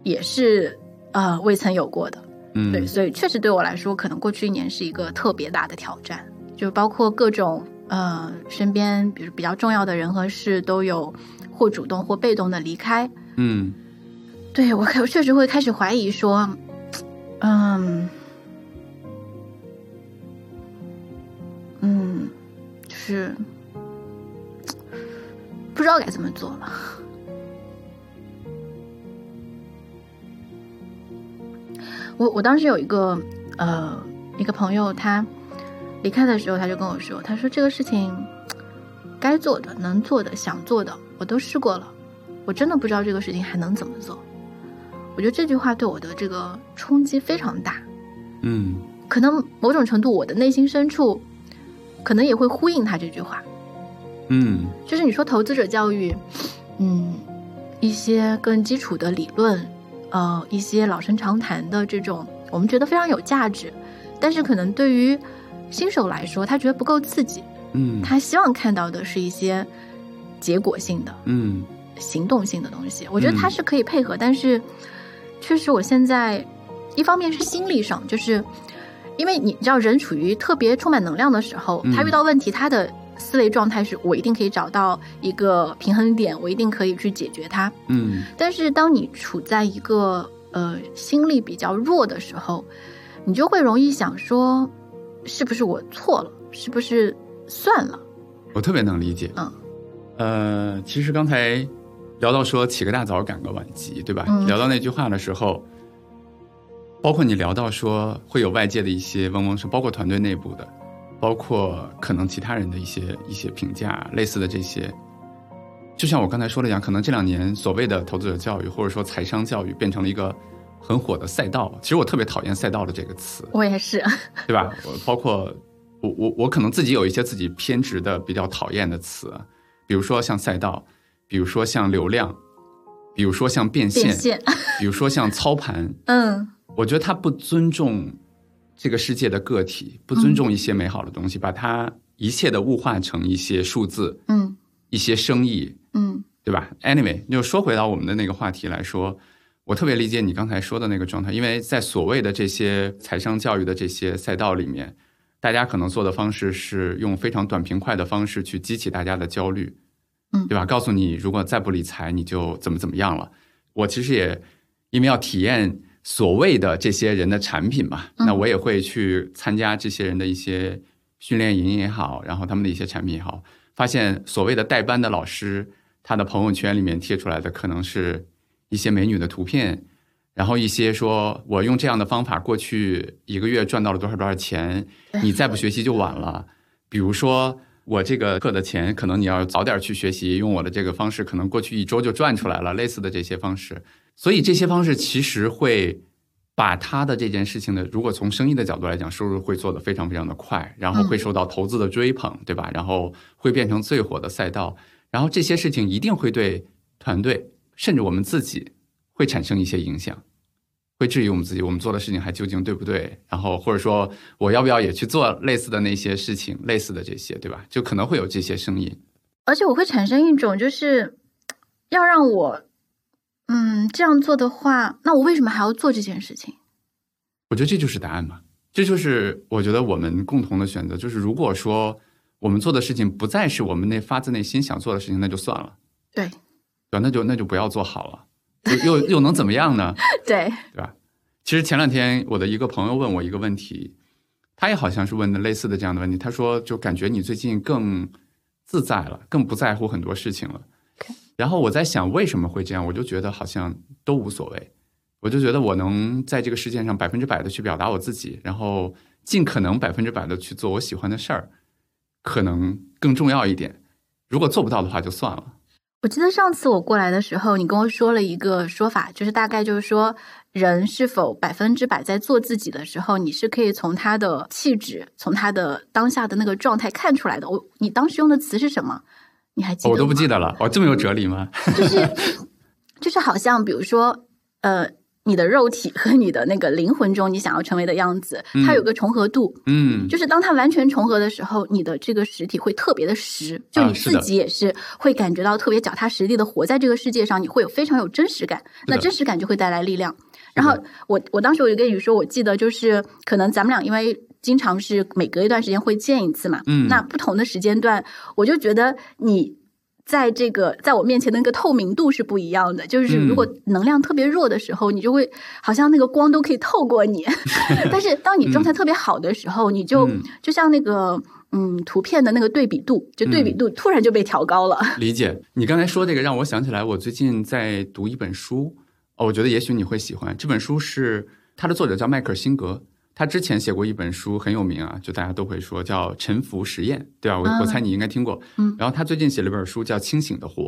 Speaker 3: 也是呃未曾有过的。
Speaker 1: 嗯，
Speaker 3: 对，所以确实对我来说，可能过去一年是一个特别大的挑战，就包括各种呃身边比如比较重要的人和事都有或主动或被动的离开。
Speaker 1: 嗯
Speaker 3: 对我开，我确实会开始怀疑说，嗯嗯，就是不知道该怎么做了。我我当时有一个呃一个朋友，他离开的时候，他就跟我说，他说这个事情该做的、能做的、想做的，我都试过了，我真的不知道这个事情还能怎么做。我觉得这句话对我的这个冲击非常大，
Speaker 1: 嗯
Speaker 3: 可能某种程度我的内心深处可能也会呼应他这句话。
Speaker 1: 嗯
Speaker 3: 就是你说投资者教育，嗯，一些更基础的理论，呃，一些老生常谈的这种，我们觉得非常有价值，但是可能对于新手来说，他觉得不够刺激，
Speaker 1: 嗯，
Speaker 3: 他希望看到的是一些结果性的、
Speaker 1: 嗯。
Speaker 3: 行动性的东西。我觉得
Speaker 1: 嗯。
Speaker 3: 他是可以配合，但是确实我现在一方面是心理上，就是因为你知道人处于特别充满能量的时候，
Speaker 1: 嗯。
Speaker 3: 他遇到问题，他的思维状态是我一定可以找到一个平衡点，我一定可以去解决它。
Speaker 1: 嗯。
Speaker 3: 但是当你处在一个呃心力比较弱的时候，你就会容易想说，是不是我错了？是不是算了？
Speaker 1: 我特别能理解。
Speaker 3: 嗯
Speaker 1: 呃，其实刚才聊到说起个大早赶个晚集，对吧？
Speaker 3: 嗯
Speaker 1: 聊到那句话的时候，包括你聊到说会有外界的一些嗡嗡声，包括团队内部的，包括可能其他人的一些一些评价，类似的这些。就像我刚才说的一样，可能这两年所谓的投资者教育或者说财商教育变成了一个很火的赛道。其实我特别讨厌“赛道”的这个词，
Speaker 3: 我也是，
Speaker 1: 对吧？我包括我我我可能自己有一些自己偏执的比较讨厌的词，比如说像赛道，比如说像流量，比如说像变现，
Speaker 3: 变现，
Speaker 1: 比如说像操盘，
Speaker 3: 嗯
Speaker 1: 我觉得它不尊重这个世界的个体，不尊重一些美好的东西，把它一切的物化成一些数字、
Speaker 3: 嗯
Speaker 1: 一些生意，
Speaker 3: 嗯
Speaker 1: 对吧？Anyway，就说回到我们的那个话题来说，我特别理解你刚才说的那个状态，因为在所谓的这些财商教育的这些赛道里面，大家可能做的方式是用非常短平快的方式去激起大家的焦虑，
Speaker 3: 嗯
Speaker 1: 对吧？告诉你如果再不理财，你就怎么怎么样了。我其实也因为要体验所谓的这些人的产品嘛，
Speaker 3: 嗯
Speaker 1: 那我也会去参加这些人的一些训练营也好，然后他们的一些产品也好，发现所谓的带班的老师，他的朋友圈里面贴出来的可能是一些美女的图片，然后一些说我用这样的方法过去一个月赚到了多少多少钱，你再不学习就晚了。比如说我这个课的钱，可能你要早点去学习，用我的这个方式，可能过去一周就赚出来了，类似的这些方式。所以这些方式其实会把他的这件事情的，如果从生意的角度来讲，收入会做得非常非常的快，然后会受到投资的追捧，对吧？然后会变成最火的赛道，然后这些事情一定会对团队甚至我们自己会产生一些影响。会质疑我们自己，我们做的事情还究竟对不对？然后或者说，我要不要也去做类似的那些事情，类似的这些，对吧？就可能会有这些声音。
Speaker 3: 而且我会产生一种，就是要让我，嗯，这样做的话，那我为什么还要做这件事情？
Speaker 1: 我觉得这就是答案嘛，这就是我觉得我们共同的选择。就是如果说我们做的事情不再是我们那发自内心想做的事情，那就算了，
Speaker 3: 对
Speaker 1: 对吧？那就那就不要做好了，又又又能怎么样呢？
Speaker 3: 对，
Speaker 1: 对吧？其实前两天我的一个朋友问我一个问题，他也好像是问的类似的这样的问题。他说，就感觉你最近更自在了，更不在乎很多事情了。然后我在想为什么会这样，我就觉得好像都无所谓。我就觉得我能在这个世界上百分之百的去表达我自己，然后尽可能百分之百的去做我喜欢的事儿，可能更重要一点。如果做不到的话，就算了。
Speaker 3: 我记得上次我过来的时候，你跟我说了一个说法，就是大概就是说，人是否百分之百在做自己的时候，你是可以从他的气质，从他的当下的那个状态看出来的。我，你当时用的词是什么？你还记得？
Speaker 1: 我都不记得了。哦，这么有哲理吗？
Speaker 3: 就是 就是好像比如说，呃，你的肉体和你的那个灵魂中，你想要成为的样子，它有个重合度。
Speaker 1: 嗯，
Speaker 3: 就是当它完全重合的时候，你的这个实体会特别的实，就你自己也是会感觉到特别脚踏实地的活在这个世界上，你会有非常有真实感，那真实感就会带来力量。然后我我当时我就跟你说，我记得就是可能咱们俩因为经常是每隔一段时间会见一次嘛，
Speaker 1: 嗯
Speaker 3: 那不同的时间段，我就觉得你。在这个在我面前的那个透明度是不一样的，就是如果能量特别弱的时候，你就会好像那个光都可以透过你，但是当你状态特别好的时候，你就
Speaker 1: 嗯。
Speaker 3: 就像那个嗯图片的那个对比度，就对比度突然就被调高了。
Speaker 1: 理解。你刚才说这个，让我想起来，我最近在读一本书，哦，我觉得也许你会喜欢。这本书是它的作者叫迈克尔辛格，他之前写过一本书很有名啊，就大家都会说叫《沉浮实验》，对吧？我、
Speaker 3: 啊
Speaker 1: 我猜你应该听过。
Speaker 3: 嗯
Speaker 1: 然后他最近写了一本书叫《清醒的活》，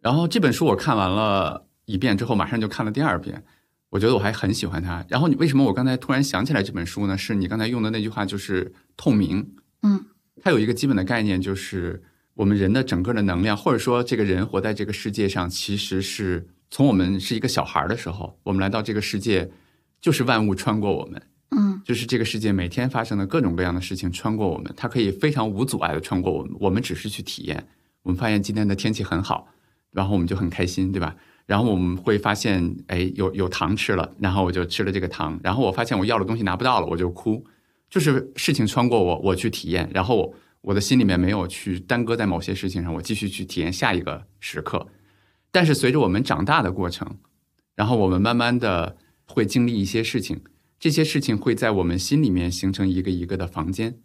Speaker 1: 然后这本书我看完了一遍之后，马上就看了第二遍。我觉得我还很喜欢他。然后你为什么我刚才突然想起来这本书呢？是你刚才用的那句话，就是透明。
Speaker 3: 嗯
Speaker 1: 它有一个基本的概念，就是我们人的整个的能量，或者说这个人活在这个世界上，其实是从我们是一个小孩儿的时候，我们来到这个世界，就是万物穿过我们，
Speaker 3: 嗯
Speaker 1: 就是这个世界每天发生的各种各样的事情穿过我们，它可以非常无阻碍的穿过我们，我们只是去体验。我们发现今天的天气很好，然后我们就很开心，对吧？然后我们会发现，哎，有有糖吃了，然后我就吃了这个糖。然后我发现我要的东西拿不到了，我就哭。就是事情穿过我，我去体验，然后我我的心里面没有去耽搁在某些事情上，我继续去体验下一个时刻。但是随着我们长大的过程，然后我们慢慢的会经历一些事情，这些事情会在我们心里面形成一个一个的房间。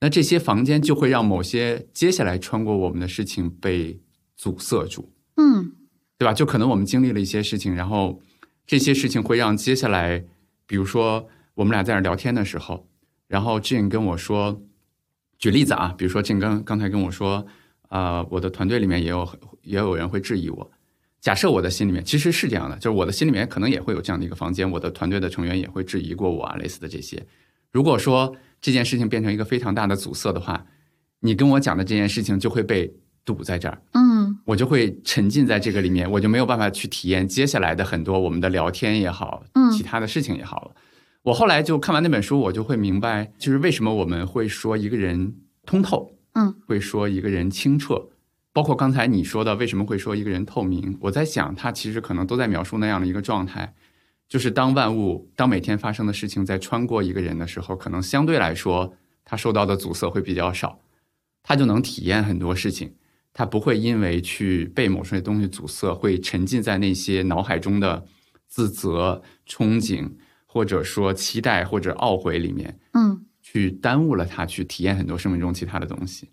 Speaker 1: 那这些房间就会让某些接下来穿过我们的事情被阻塞住。
Speaker 3: 嗯
Speaker 1: 对吧？就可能我们经历了一些事情，然后这些事情会让接下来比如说我们俩在那聊天的时候，然后 Jane 跟我说，举例子啊，比如说 Jane 刚刚才跟我说，啊，我的团队里面也有也有人会质疑我。假设我的心里面其实是这样的，就是我的心里面可能也会有这样的一个房间，我的团队的成员也会质疑过我啊，类似的这些。如果说这件事情变成一个非常大的阻塞的话，你跟我讲的这件事情就会被堵在这儿。
Speaker 3: 嗯
Speaker 1: 我就会沉浸在这个里面，我就没有办法去体验接下来的很多我们的聊天也好，
Speaker 3: 嗯
Speaker 1: 其他的事情也好了。我后来就看完那本书，我就会明白，就是为什么我们会说一个人通透，
Speaker 3: 嗯，
Speaker 1: 会说一个人清澈，包括刚才你说的为什么会说一个人透明，我在想，他其实可能都在描述那样的一个状态，就是当万物，当每天发生的事情在穿过一个人的时候，可能相对来说，他受到的阻塞会比较少，他就能体验很多事情。他不会因为去被某些东西阻塞，会沉浸在那些脑海中的自责、憧憬，或者说期待或者懊悔里面，
Speaker 3: 嗯。
Speaker 1: 去耽误了他去体验很多生命中其他的东西。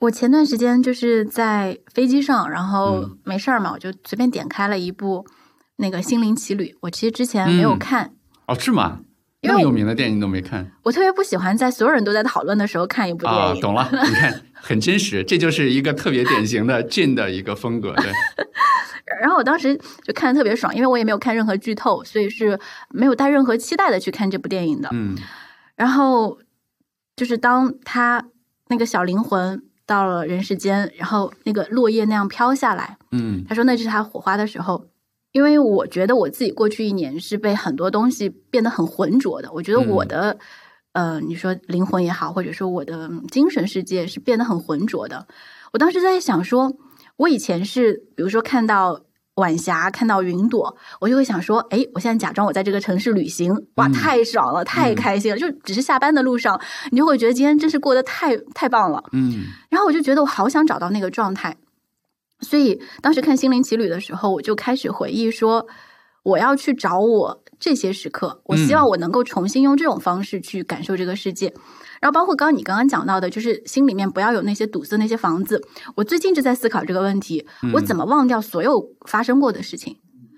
Speaker 3: 我前段时间就是在飞机上，然后
Speaker 1: 嗯
Speaker 3: 没事儿嘛，我就随便点开了一部那个《心灵奇旅》。我其实之前没有
Speaker 1: 嗯
Speaker 3: 看，
Speaker 1: 哦，是吗？那么有名的电影都没看
Speaker 3: 我特别不喜欢在所有人都在讨论的时候看一部电
Speaker 1: 啊？
Speaker 3: 影。
Speaker 1: 懂了，你看，很真实，这就是一个特别典型的 Jin 的一个风格。对，
Speaker 3: 然后我当时就看的特别爽，因为我也没有看任何剧透，所以是没有带任何期待的去看这部电影的。
Speaker 1: 嗯
Speaker 3: 然后就是当他那个小灵魂到了人世间，然后那个落叶那样飘下来，
Speaker 1: 嗯
Speaker 3: 他说那是他火花的时候。因为我觉得我自己过去一年是被很多东西变得很浑浊的，我觉得我的、呃，你说灵魂也好，或者说我的精神世界是变得很浑浊的。我当时在想说，我以前是比如说看到晚霞，看到云朵，我就会想说，哎，我现在假装我在这个城市旅行，哇，
Speaker 1: 嗯
Speaker 3: 太爽了，太开心了！就只是下班的路上，你就会觉得今天真是过得太太棒了。
Speaker 1: 嗯
Speaker 3: 然后我就觉得我好想找到那个状态，所以当时看《心灵奇旅》的时候，我就开始回忆说，我要去找我这些时刻，我希望我能够重新用这种方式去感受这个世界。然后包括刚刚你刚刚讲到的，就是心里面不要有那些堵塞那些房子。我最近就在思考这个问题，我怎么忘掉所有发生过的事情，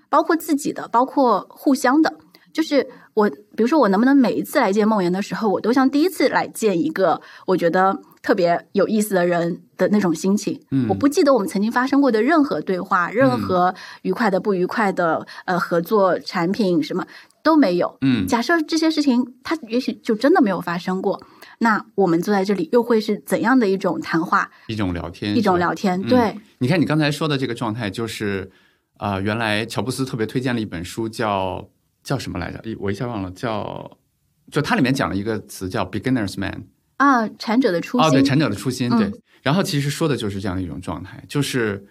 Speaker 3: 包括自己的，包括互相的。就是我，比如说我能不能每一次来见梦妍的时候，我都像第一次来见一个我觉得特别有意思的人的那种心情。
Speaker 1: 嗯
Speaker 3: 我不记得我们曾经发生过的任何对话，任何愉快的、不愉快的，呃，合作、产品什么都没有。
Speaker 1: 嗯
Speaker 3: 假设这些事情它也许就真的没有发生过，那我们坐在这里又会是怎样的一种谈话、
Speaker 1: 一种聊天，
Speaker 3: 一种聊天？
Speaker 1: 嗯
Speaker 3: 对，
Speaker 1: 你看你刚才说的这个状态，就是啊、原来乔布斯特别推荐了一本书叫，叫什么来着？一我一下忘了，叫就它里面讲了一个词叫 beginner's man。
Speaker 3: 啊，禅者的初心，
Speaker 1: 哦，对，禅者的初心，
Speaker 3: 嗯
Speaker 1: 对。然后其实说的就是这样的一种状态，就是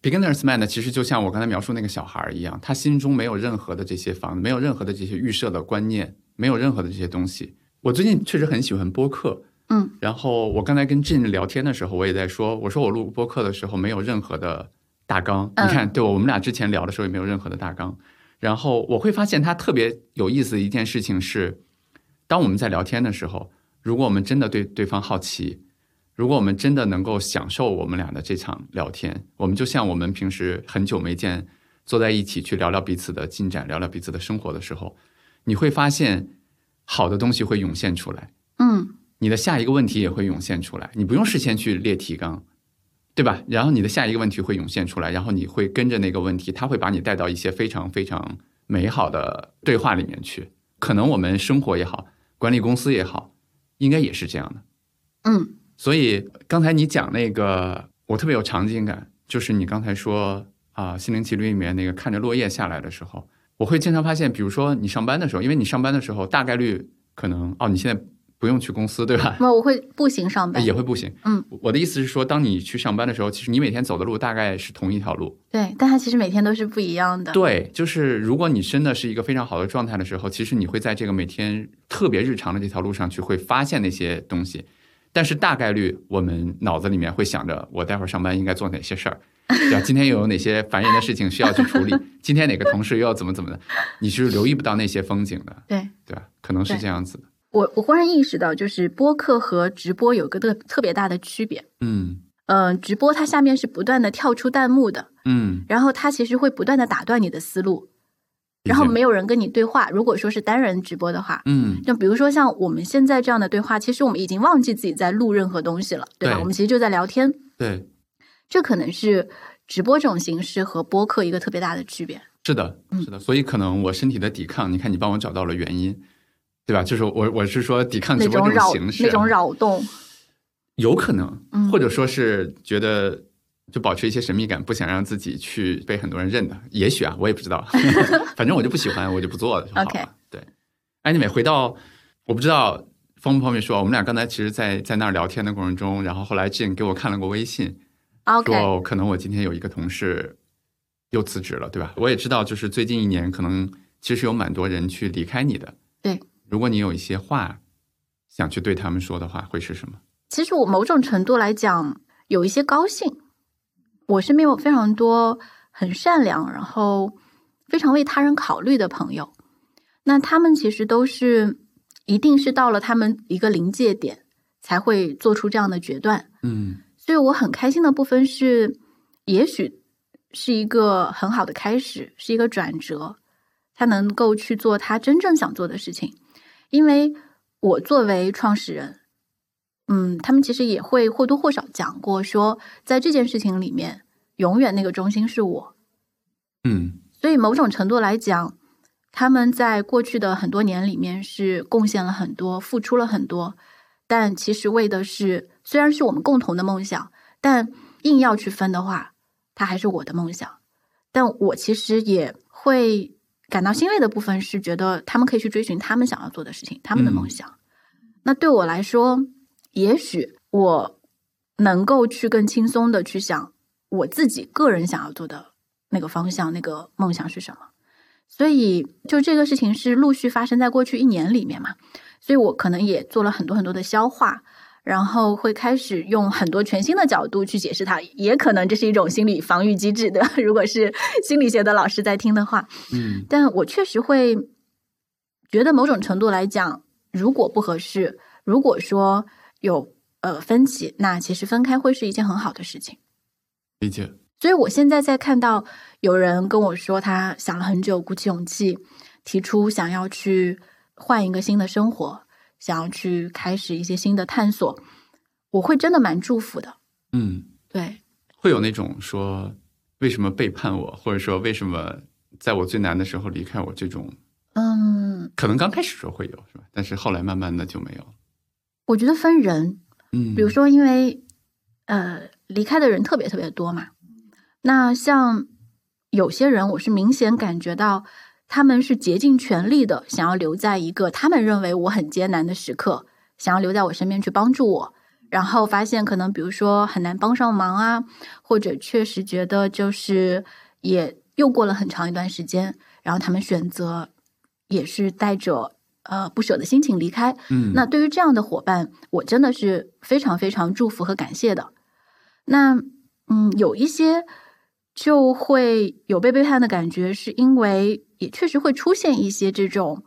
Speaker 1: beginner's man 呢，其实就像我刚才描述那个小孩儿一样，他心中没有任何的这些房子，没有任何的这些预设的观念，没有任何的这些东西。我最近确实很喜欢播客，
Speaker 3: 嗯，
Speaker 1: 然后我刚才跟 Jin 聊天的时候，我也在说，我说我录播客的时候没有任何的大纲，
Speaker 3: 嗯
Speaker 1: 你看，对我们俩之前聊的时候也没有任何的大纲。然后我会发现他特别有意思的一件事情是，当我们在聊天的时候，如果我们真的对对方好奇，如果我们真的能够享受我们俩的这场聊天，我们就像我们平时很久没见，坐在一起去聊聊彼此的进展，聊聊彼此的生活的时候，你会发现好的东西会涌现出来。
Speaker 3: 嗯
Speaker 1: 你的下一个问题也会涌现出来，你不用事先去列提纲，对吧？然后你的下一个问题会涌现出来，然后你会跟着那个问题，它会把你带到一些非常非常美好的对话里面去。可能我们生活也好，管理公司也好，应该也是这样的。
Speaker 3: 嗯
Speaker 1: 所以刚才你讲那个，我特别有场景感，就是你刚才说啊，心灵奇旅》里面那个看着落叶下来的时候，我会经常发现，比如说你上班的时候，因为你上班的时候大概率可能哦，你现在不用去公司，对吧？
Speaker 3: 那我会步行上班，
Speaker 1: 也会步行。
Speaker 3: 嗯，
Speaker 1: 我的意思是说，当你去上班的时候，其实你每天走的路大概是同一条路。
Speaker 3: 对，但它其实每天都是不一样的。
Speaker 1: 对，就是如果你真的是一个非常好的状态的时候，其实你会在这个每天特别日常的这条路上去会发现那些东西。但是大概率我们脑子里面会想着，我待会儿上班应该做哪些事儿，对吧？今天又有哪些烦人的事情需要去处理？今天哪个同事又要怎么怎么的？你是留意不到那些风景的，
Speaker 3: 对
Speaker 1: 对吧？可能是这样子的。
Speaker 3: 我我忽然意识到，就是播客和直播有个特特别大的区别。
Speaker 1: 嗯
Speaker 3: 嗯、直播它下面是不断的跳出弹幕的，
Speaker 1: 嗯
Speaker 3: 然后它其实会不断的打断你的思路。然后没有人跟你对话。如果说是单人直播的话，
Speaker 1: 嗯，
Speaker 3: 就比如说像我们现在这样的对话，其实我们已经忘记自己在录任何东西了，对吧？
Speaker 1: 对
Speaker 3: 我们其实就在聊天。
Speaker 1: 对，
Speaker 3: 这可能是直播这种形式和播客一个特别大的区别。
Speaker 1: 是的，
Speaker 3: 嗯
Speaker 1: 是的，所以可能我身体的抵抗，你看你帮我找到了原因，对吧？就是我我是说抵抗直播这
Speaker 3: 那种扰
Speaker 1: 形式，啊
Speaker 3: 那种扰动，
Speaker 1: 有可能，
Speaker 3: 嗯
Speaker 1: 或者说是觉得就保持一些神秘感，不想让自己去被很多人认的，也许啊，我也不知道，反正我就不喜欢，我就不做了就好了。对，anyway，回到我不知道方不方便说，我们俩刚才其实在，在那儿聊天的过程中，然后后来 Jane 给我看了个微信说可能我今天有一个同事又辞职了，对吧？我也知道，就是最近一年可能其实有蛮多人去离开你的。
Speaker 3: 对，
Speaker 1: 如果你有一些话想去对他们说的话，会是什么？
Speaker 3: 其实我某种程度来讲有一些高兴。我身边有非常多很善良，然后非常为他人考虑的朋友。那他们其实都是一定是到了他们一个临界点才会做出这样的决断。
Speaker 1: 嗯
Speaker 3: 所以我很开心的部分是，也许是一个很好的开始，是一个转折，他能够去做他真正想做的事情。因为我作为创始人，嗯，他们其实也会或多或少讲过说，在这件事情里面，永远那个中心是我。
Speaker 1: 嗯
Speaker 3: 所以某种程度来讲，他们在过去的很多年里面是贡献了很多，付出了很多，但其实为的是，虽然是我们共同的梦想，但硬要去分的话，它还是我的梦想。但我其实也会感到欣慰的部分是，觉得他们可以去追寻他们想要做的事情，他们的梦想。那对我来说，也许我能够去更轻松的去想我自己个人想要做的那个方向、那个梦想是什么。所以，就这个事情是陆续发生在过去一年里面嘛，所以我可能也做了很多很多的消化，然后会开始用很多全新的角度去解释它，也可能这是一种心理防御机制的。如果是心理学的老师在听的话，
Speaker 1: 嗯
Speaker 3: 但我确实会觉得某种程度来讲，如果不合适，如果说有呃分歧，那其实分开会是一件很好的事情。
Speaker 1: 理解。
Speaker 3: 所以我现在在看到有人跟我说他想了很久，鼓起勇气提出想要去换一个新的生活，想要去开始一些新的探索，我会真的蛮祝福的。
Speaker 1: 嗯，
Speaker 3: 对，
Speaker 1: 会有那种说为什么背叛我，或者说为什么在我最难的时候离开我这种，
Speaker 3: 嗯，
Speaker 1: 可能刚开始时候会有是吧？但是后来慢慢的就没有了。
Speaker 3: 我觉得分人，
Speaker 1: 嗯，
Speaker 3: 比如说，因为呃离开的人特别特别多嘛，那像有些人，我是明显感觉到他们是竭尽全力的想要留在一个他们认为我很艰难的时刻，想要留在我身边去帮助我，然后发现可能比如说很难帮上忙啊，或者确实觉得就是也又过了很长一段时间，然后他们选择也是带着呃不舍的心情离开，
Speaker 1: 嗯，
Speaker 3: 那对于这样的伙伴，我真的是非常非常祝福和感谢的。那嗯，有一些就会有被背叛的感觉，是因为也确实会出现一些这种，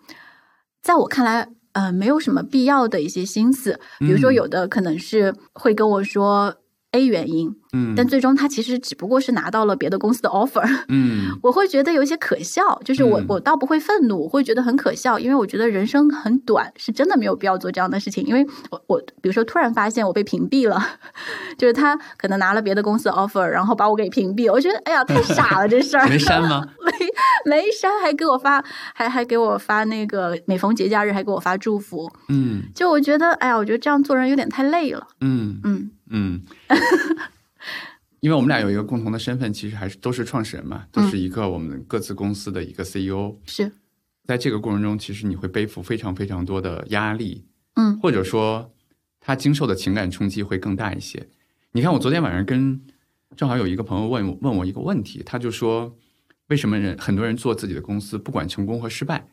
Speaker 3: 在我看来，呃，没有什么必要的一些心思。比如说，
Speaker 1: 嗯
Speaker 3: 有的可能是会跟我说 A 原因，
Speaker 1: 嗯，
Speaker 3: 但最终他其实只不过是拿到了别的公司的 offer。
Speaker 1: 嗯。
Speaker 3: 我会觉得有一些可笑，就是我、
Speaker 1: 嗯。
Speaker 3: 我倒不会愤怒，我会觉得很可笑，因为我觉得人生很短，是真的没有必要做这样的事情。因为我我比如说突然发现我被屏蔽了，就是他可能拿了别的公司的 offer，然后把我给屏蔽，我觉得哎呀太傻了这事儿，
Speaker 1: 没删吗？
Speaker 3: 没删还给我发还还给我发那个每逢节假日还给我发祝福，
Speaker 1: 嗯。
Speaker 3: 就我觉得哎呀我觉得这样做人有点太累了，
Speaker 1: 嗯
Speaker 3: 嗯。
Speaker 1: 嗯，因为我们俩有一个共同的身份，其实还是都是创始人嘛，都是一个我们各自公司的一个 CEO。
Speaker 3: 是
Speaker 1: 在这个过程中，其实你会背负非常非常多的压力，
Speaker 3: 嗯
Speaker 1: 或者说他经受的情感冲击会更大一些。你看，我昨天晚上跟正好有一个朋友问我问我一个问题，他就说，为什么人很多人做自己的公司，不管成功和失败，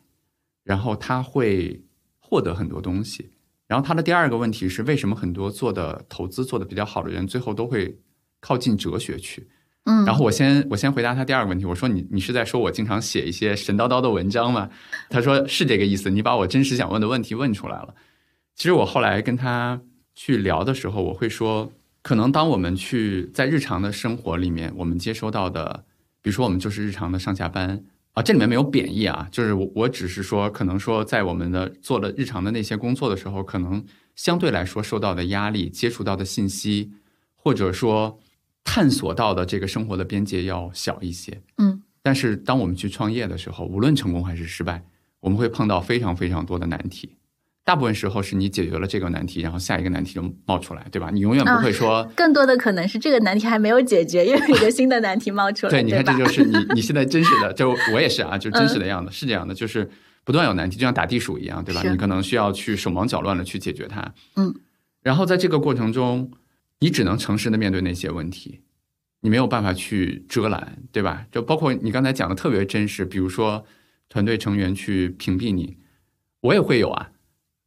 Speaker 1: 然后他会获得很多东西。然后他的第二个问题是，为什么很多做的投资做的比较好的人，最后都会靠近哲学去？
Speaker 3: 嗯，
Speaker 1: 然后我先我先回答他第二个问题，我说你你是在说我经常写一些神叨叨的文章吗？他说是这个意思，你把我真实想问的问题问出来了。其实我后来跟他去聊的时候，我会说，可能当我们去在日常的生活里面，我们接收到的，比如说我们就是日常的上下班，啊，这里面没有贬义啊，就是我我只是说，可能说在我们的做了日常的那些工作的时候，可能相对来说受到的压力、接触到的信息，或者说探索到的这个生活的边界要小一些。
Speaker 3: 嗯，
Speaker 1: 但是当我们去创业的时候，无论成功还是失败，我们会碰到非常非常多的难题。大部分时候是你解决了这个难题，然后下一个难题就冒出来，对吧？你永远不会说，
Speaker 3: 更多的可能是这个难题还没有解决，又有一个新的难题冒出来。
Speaker 1: 对，你看，这就是你你现在真实的，就我也是啊，就真实的样子，是这样的，就是不断有难题，就像打地鼠一样，对吧？你可能需要去手忙脚乱的去解决它，
Speaker 3: 嗯，
Speaker 1: 然后在这个过程中，你只能诚实的面对那些问题，你没有办法去遮拦，对吧？就包括你刚才讲的特别真实，比如说团队成员去屏蔽你，我也会有啊。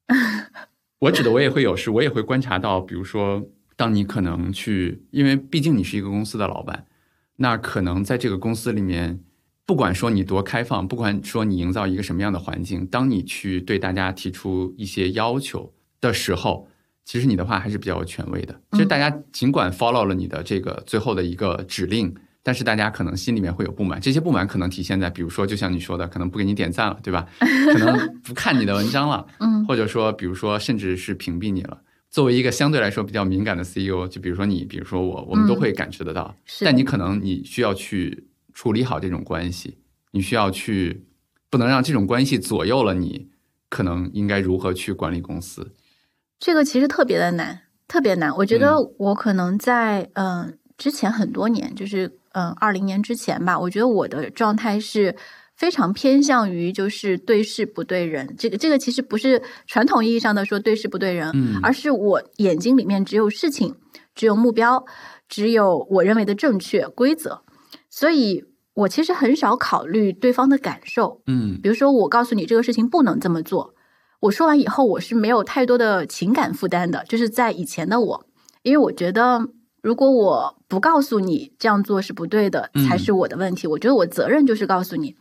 Speaker 1: 我指的我也会有，是我也会观察到，比如说，当你可能去，因为毕竟你是一个公司的老板，那可能在这个公司里面，不管说你多开放，不管说你营造一个什么样的环境，当你去对大家提出一些要求的时候，其实你的话还是比较有权威的。其实大家尽管 follow 了你的这个最后的一个指令。但是大家可能心里面会有不满，这些不满可能体现在，比如说，就像你说的，可能不给你点赞了，对吧？可能不看你的文章了，
Speaker 3: 嗯，
Speaker 1: 或者说，比如说，甚至是屏蔽你了。作为一个相对来说比较敏感的 CEO，就比如说你，比如说我，我们都会感知得到。
Speaker 3: 是
Speaker 1: 但你可能你需要去处理好这种关系，你需要去不能让这种关系左右了你可能应该如何去管理公司。
Speaker 3: 这个其实特别的难，特别难。我觉得我可能在嗯、呃之前很多年，就是嗯二零年之前吧，我觉得我的状态是非常偏向于就是对事不对人。这个这个其实不是传统意义上的说对事不对人，
Speaker 1: 嗯
Speaker 3: 而是我眼睛里面只有事情，只有目标，只有我认为的正确规则，所以我其实很少考虑对方的感受。
Speaker 1: 嗯
Speaker 3: 比如说，我告诉你这个事情不能这么做，我说完以后，我是没有太多的情感负担的。就是在以前的我，因为我觉得，如果我不告诉你这样做是不对的，
Speaker 1: 嗯
Speaker 3: 才是我的问题。我觉得我责任就是告诉你。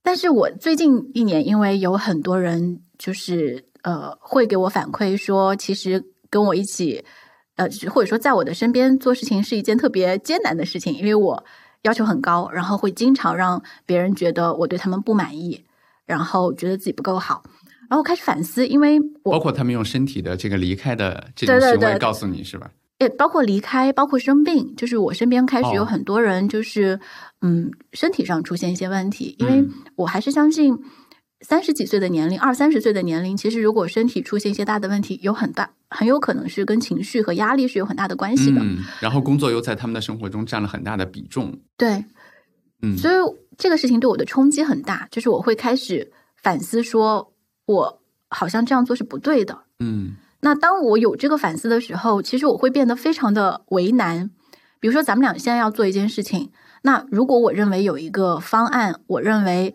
Speaker 3: 但是我最近一年，因为有很多人就是呃会给我反馈说，其实跟我一起呃或者说在我的身边做事情是一件特别艰难的事情，因为我要求很高，然后会经常让别人觉得我对他们不满意，然后觉得自己不够好，然后开始反思，因为我
Speaker 1: 包括他们用身体的这个离开的这种行为告诉你是吧？
Speaker 3: 也包括离开，包括生病，就是我身边开始有
Speaker 1: 哦
Speaker 3: 很多人，就是、嗯，身体上出现一些问题。因为
Speaker 1: 嗯
Speaker 3: 我还是相信，三十几岁的年龄，二三十岁的年龄，其实如果身体出现一些大的问题，有很大很有可能是跟情绪和压力是有很大的关系的。
Speaker 1: 嗯，然后工作又在他们的生活中占了很大的比重。
Speaker 3: 对，
Speaker 1: 嗯，
Speaker 3: 所以这个事情对我的冲击很大，就是我会开始反思说，我好像这样做是不对的。
Speaker 1: 嗯
Speaker 3: 那当我有这个反思的时候，其实我会变得非常的为难。比如说，咱们俩现在要做一件事情，那如果我认为有一个方案，我认为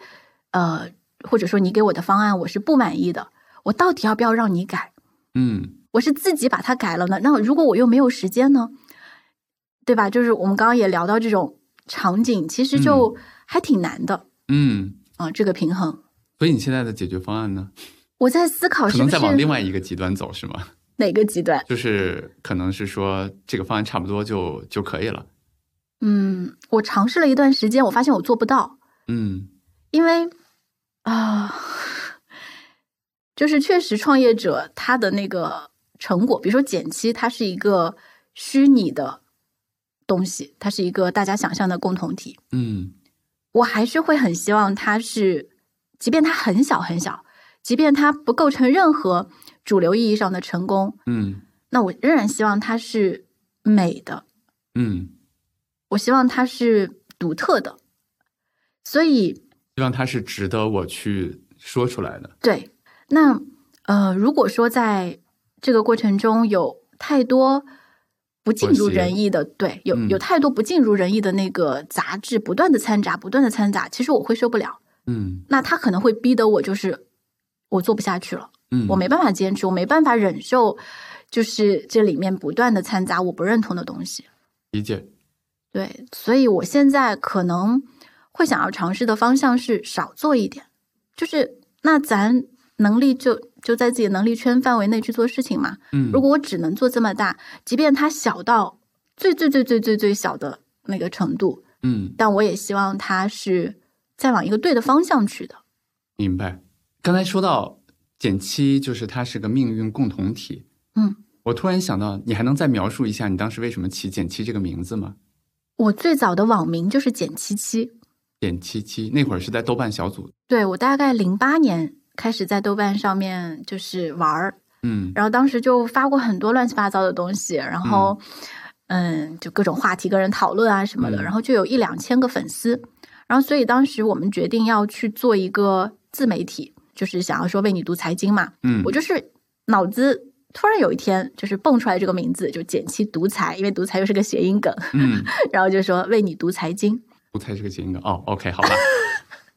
Speaker 3: 呃，或者说你给我的方案我是不满意的，我到底要不要让你改？
Speaker 1: 嗯
Speaker 3: 我是自己把它改了呢？那如果我又没有时间呢？对吧？就是我们刚刚也聊到这种场景，其实就还挺难的
Speaker 1: 嗯，
Speaker 3: 啊、这个平衡。
Speaker 1: 所以你现在的解决方案呢？
Speaker 3: 我在思考
Speaker 1: 可能再往另外一个极端走是吗？
Speaker 3: 哪个极端？
Speaker 1: 就是可能是说这个方案差不多就就可以了。
Speaker 3: 嗯，我尝试了一段时间，我发现我做不到。
Speaker 1: 嗯
Speaker 3: 因为啊、就是确实创业者他的那个成果，比如说减七，它是一个虚拟的东西，它是一个大家想象的共同体。
Speaker 1: 嗯
Speaker 3: 我还是会很希望它是，即便它很小很小，即便它不构成任何主流意义上的成功，
Speaker 1: 嗯
Speaker 3: 那我仍然希望它是美的，
Speaker 1: 嗯，
Speaker 3: 我希望它是独特的。所以，
Speaker 1: 希望它是值得我去说出来的。
Speaker 3: 对，那呃，如果说在这个过程中有太多不尽如人意的，对，有
Speaker 1: 嗯
Speaker 3: 有太多不尽如人意的那个杂质不断的掺杂，不断的掺杂，其实我会受不了。
Speaker 1: 嗯
Speaker 3: 那他可能会逼得我就是我做不下去了，
Speaker 1: 嗯，
Speaker 3: 我没办法坚持，我没办法忍受，就是这里面不断的掺杂我不认同的东西。
Speaker 1: 理解。
Speaker 3: 对，所以我现在可能会想要尝试的方向是少做一点，就是那咱能力就就在自己的能力圈范围内去做事情嘛。
Speaker 1: 嗯，
Speaker 3: 如果我只能做这么大，即便它小到最最最最最最小的那个程度，
Speaker 1: 嗯
Speaker 3: 但我也希望它是再往一个对的方向去的。
Speaker 1: 明白。刚才说到减七，就是它是个命运共同体。
Speaker 3: 嗯，
Speaker 1: 我突然想到，你还能再描述一下你当时为什么起减七这个名字吗？
Speaker 3: 我最早的网名就是减七七，
Speaker 1: 减七七那会儿是在豆瓣小组，
Speaker 3: 对我大概零八年开始在豆瓣上面就是玩儿，
Speaker 1: 嗯。
Speaker 3: 然后当时就发过很多乱七八糟的东西，然后嗯就各种话题跟人讨论啊什么的，
Speaker 1: 嗯。
Speaker 3: 然后就有一两千个粉丝，然后所以当时我们决定要去做一个自媒体，就是想要说为你读财经嘛，
Speaker 1: 嗯。
Speaker 3: 我就是脑子。突然有一天，就是蹦出来这个名字，就减七独裁，因为独裁又是个谐音梗，
Speaker 1: 嗯，
Speaker 3: 然后就说为你读财经。
Speaker 1: 独裁是个谐音梗哦，OK，好吧，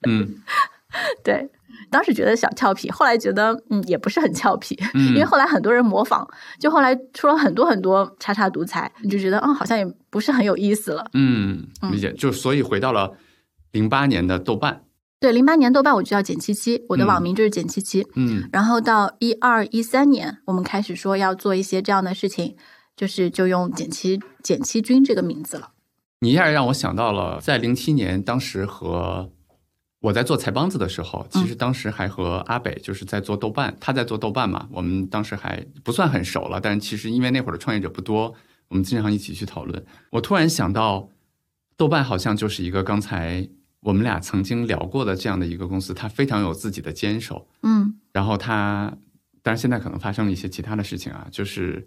Speaker 1: 嗯。
Speaker 3: 对，当时觉得小俏皮，后来觉得嗯也不是很俏皮，
Speaker 1: 嗯，
Speaker 3: 因为后来很多人模仿，就后来出了很多很多叉叉独裁，你就觉得嗯好像也不是很有意思了。
Speaker 1: 嗯
Speaker 3: 嗯。
Speaker 1: 理解，就所以回到了零八年的豆瓣，
Speaker 3: 对，零八年豆瓣我就叫简七七，我的
Speaker 1: 嗯
Speaker 3: 网名就是简七七。
Speaker 1: 嗯
Speaker 3: 然后到一二一三年，我们开始说要做一些这样的事情，就是就用简七简七君这个名字了。
Speaker 1: 你一下让我想到了，在零七年当时和我在做财帮子的时候，其实当时还和阿北就是在做豆瓣，他在做豆瓣嘛，我们当时还不算很熟了，但是其实因为那会儿的创业者不多，我们经常一起去讨论。我突然想到，豆瓣好像就是一个刚才我们俩曾经聊过的这样的一个公司，它非常有自己的坚守，
Speaker 3: 嗯。
Speaker 1: 然后它，但是现在可能发生了一些其他的事情啊，就是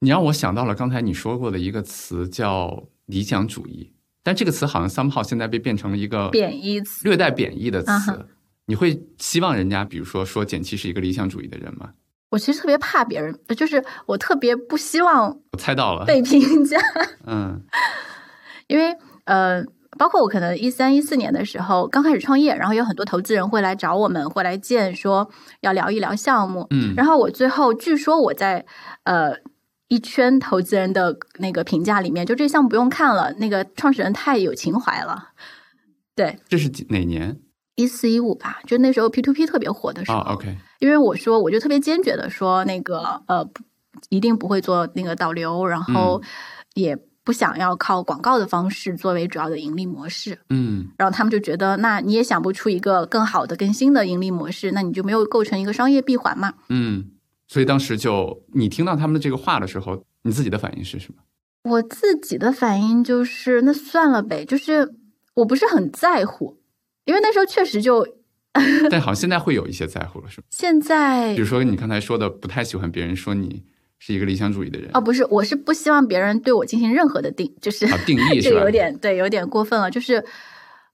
Speaker 1: 你让我想到了刚才你说过的一个词叫理想主义，但这个词好像 somehow 现在被变成了一个
Speaker 3: 贬义词。
Speaker 1: 略带贬义的词。
Speaker 3: 嗯哼。
Speaker 1: 你会希望人家比如说说简七是一个理想主义的人吗？
Speaker 3: 我其实特别怕别人，就是我特别不希望
Speaker 1: 我猜到了，
Speaker 3: 被评价。
Speaker 1: 嗯。
Speaker 3: 因为呃，包括我可能一三一四年的时候刚开始创业，然后有很多投资人会来找我们，会来见，说要聊一聊项目。
Speaker 1: 嗯
Speaker 3: 然后我最后据说我在呃一圈投资人的那个评价里面，就这项目不用看了，那个创始人太有情怀了。对，
Speaker 1: 这是几哪年
Speaker 3: 一四一五吧，就那时候 P to P 特别火的时候。因为我说，我就特别坚决的说，那个呃，不一定不会做那个导流，然后也不想要靠广告的方式作为主要的盈利模式。
Speaker 1: 嗯
Speaker 3: 然后他们就觉得，那你也想不出一个更好的、更新的盈利模式，那你就没有构成一个商业闭环嘛？
Speaker 1: 嗯，所以当时就你听到他们的这个话的时候，你自己的反应是什么？
Speaker 3: 我自己的反应就是，那算了呗，就是我不是很在乎，因为那时候确实就
Speaker 1: 但好像现在会有一些在乎了，是吧？
Speaker 3: 现在
Speaker 1: 比如说你刚才说的，不太喜欢别人说你是一个理想主义的人
Speaker 3: 哦，不是，我是不希望别人对我进行任何的定，就是
Speaker 1: 啊，定义
Speaker 3: 这
Speaker 1: 是吧？
Speaker 3: 有点对，有点过分了。就是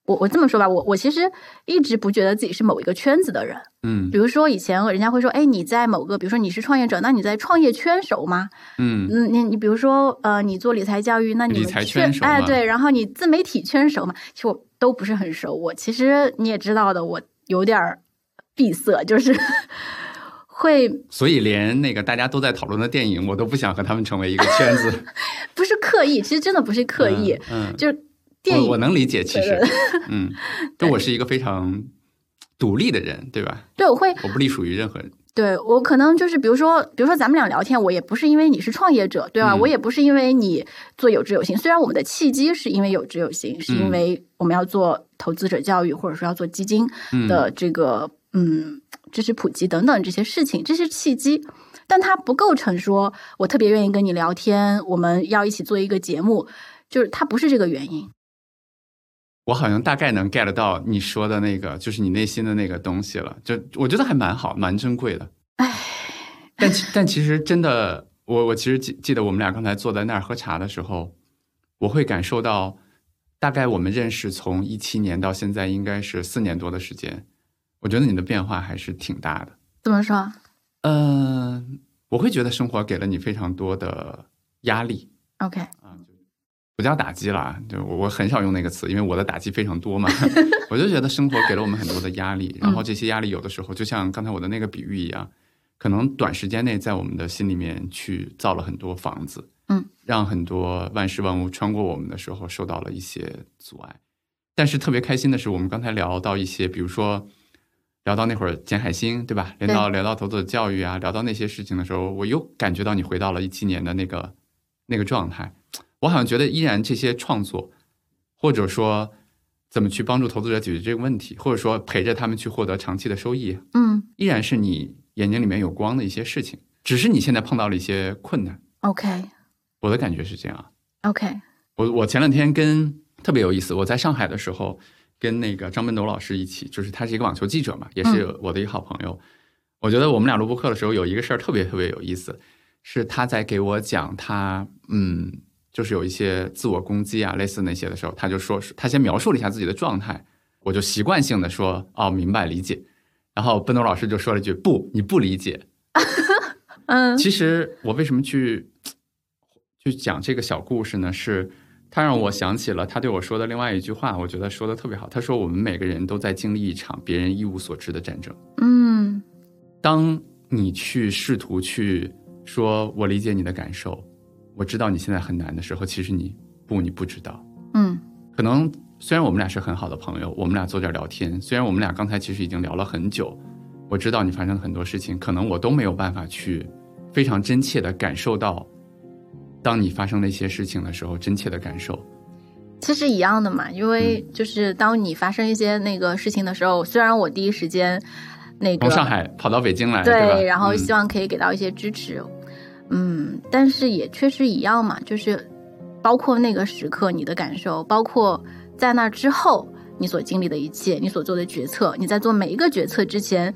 Speaker 3: 我我这么说吧，我我其实一直不觉得自己是某一个圈子的人。
Speaker 1: 嗯
Speaker 3: 比如说以前人家会说，哎，你在某个，比如说你是创业者，那你在创业圈熟吗？
Speaker 1: 嗯
Speaker 3: 嗯，你你比如说呃，你做理财教育，那你们
Speaker 1: 理财圈熟吗
Speaker 3: 哎对，然后你自媒体圈熟吗？其实我都不是很熟。我其实你也知道的，我有点闭塞，就是会
Speaker 1: 所以连那个大家都在讨论的电影，我都不想和他们成为一个圈子。
Speaker 3: 不是刻意，其实真的不是刻意，
Speaker 1: 嗯，嗯
Speaker 3: 就是电影
Speaker 1: 我我能理解，其实
Speaker 3: 对，
Speaker 1: 嗯，但我是一个非常独立的人，对吧？
Speaker 3: 对我会
Speaker 1: 我不隶属于任何人。
Speaker 3: 对我可能就是，比如说，比如说咱们俩聊天，我也不是因为你是创业者，对吧？
Speaker 1: 嗯
Speaker 3: 我也不是因为你做有知有行，虽然我们的契机是因为有知有行，是因为我们要做投资者教育，或者说要做基金
Speaker 1: 嗯
Speaker 3: 的这个嗯知识普及等等这些事情，这是契机，但它不构成说我特别愿意跟你聊天，我们要一起做一个节目，就是它不是这个原因。
Speaker 1: 我好像大概能 get 到你说的那个，就是你内心的那个东西了。就我觉得还蛮好，蛮珍贵的。
Speaker 3: 唉，
Speaker 1: 但其但其实真的，我我其实记记得我们俩刚才坐在那儿喝茶的时候，我会感受到，大概我们认识从一七年到现在应该是四年多的时间，我觉得你的变化还是挺大的。
Speaker 3: 怎么说？
Speaker 1: 嗯、我会觉得生活给了你非常多的压力
Speaker 3: OK，
Speaker 1: 啊，就不叫打击啦，就我我很少用那个词，因为我的打击非常多嘛。我就觉得生活给了我们很多的压力，然后这些压力有的时候就像刚才我的那个比喻一样，可能短时间内在我们的心里面去造了很多房子，
Speaker 3: 嗯，
Speaker 1: 让很多万事万物穿过我们的时候受到了一些阻碍。但是特别开心的是，我们刚才聊到一些，比如说聊到那会儿捡海星，对吧？聊到聊到投资者教育啊，聊到那些事情的时候，我又感觉到你回到了一七年的那个那个状态。我好像觉得依然这些创作，或者说怎么去帮助投资者解决这个问题，或者说陪着他们去获得长期的收益，
Speaker 3: 嗯
Speaker 1: 依然是你眼睛里面有光的一些事情，只是你现在碰到了一些困难。
Speaker 3: ，OK
Speaker 1: 我的感觉是这样。
Speaker 3: OK，
Speaker 1: 我我前两天跟特别有意思，我在上海的时候跟那个张奔斗老师一起，就是他是一个网球记者嘛，也是我的一个好朋友。我觉得我们俩录播课的时候有一个事儿特别特别有意思，是他在给我讲他嗯，就是有一些自我攻击啊，类似那些的时候，他就说他先描述了一下自己的状态，我就习惯性的说哦，明白理解。然后奔斗老师就说了一句不，你不理解。
Speaker 3: 嗯
Speaker 1: 其实我为什么去去讲这个小故事呢？是他让我想起了他对我说的另外一句话，我觉得说的特别好。他说：“我们每个人都在经历一场别人一无所知的战争。
Speaker 3: 嗯
Speaker 1: 当你去试图去说我理解你的感受，我知道你现在很难的时候，其实你不，你不知道。
Speaker 3: 嗯
Speaker 1: 可能虽然我们俩是很好的朋友，我们俩坐这儿聊天，虽然我们俩刚才其实已经聊了很久，我知道你发生了很多事情，可能我都没有办法去非常真切的感受到，当你发生那些事情的时候，真切的感受。
Speaker 3: 其实一样的嘛，因为就是当你发生一些那个事情的时候，虽然我第一时间那个
Speaker 1: 从上海跑到北京来，
Speaker 3: 对，
Speaker 1: 吧？
Speaker 3: 然后
Speaker 1: 嗯
Speaker 3: 希望可以给到一些支持，嗯，但是也确实一样嘛，就是包括那个时刻你的感受，包括在那之后你所经历的一切，你所做的决策，你在做每一个决策之前，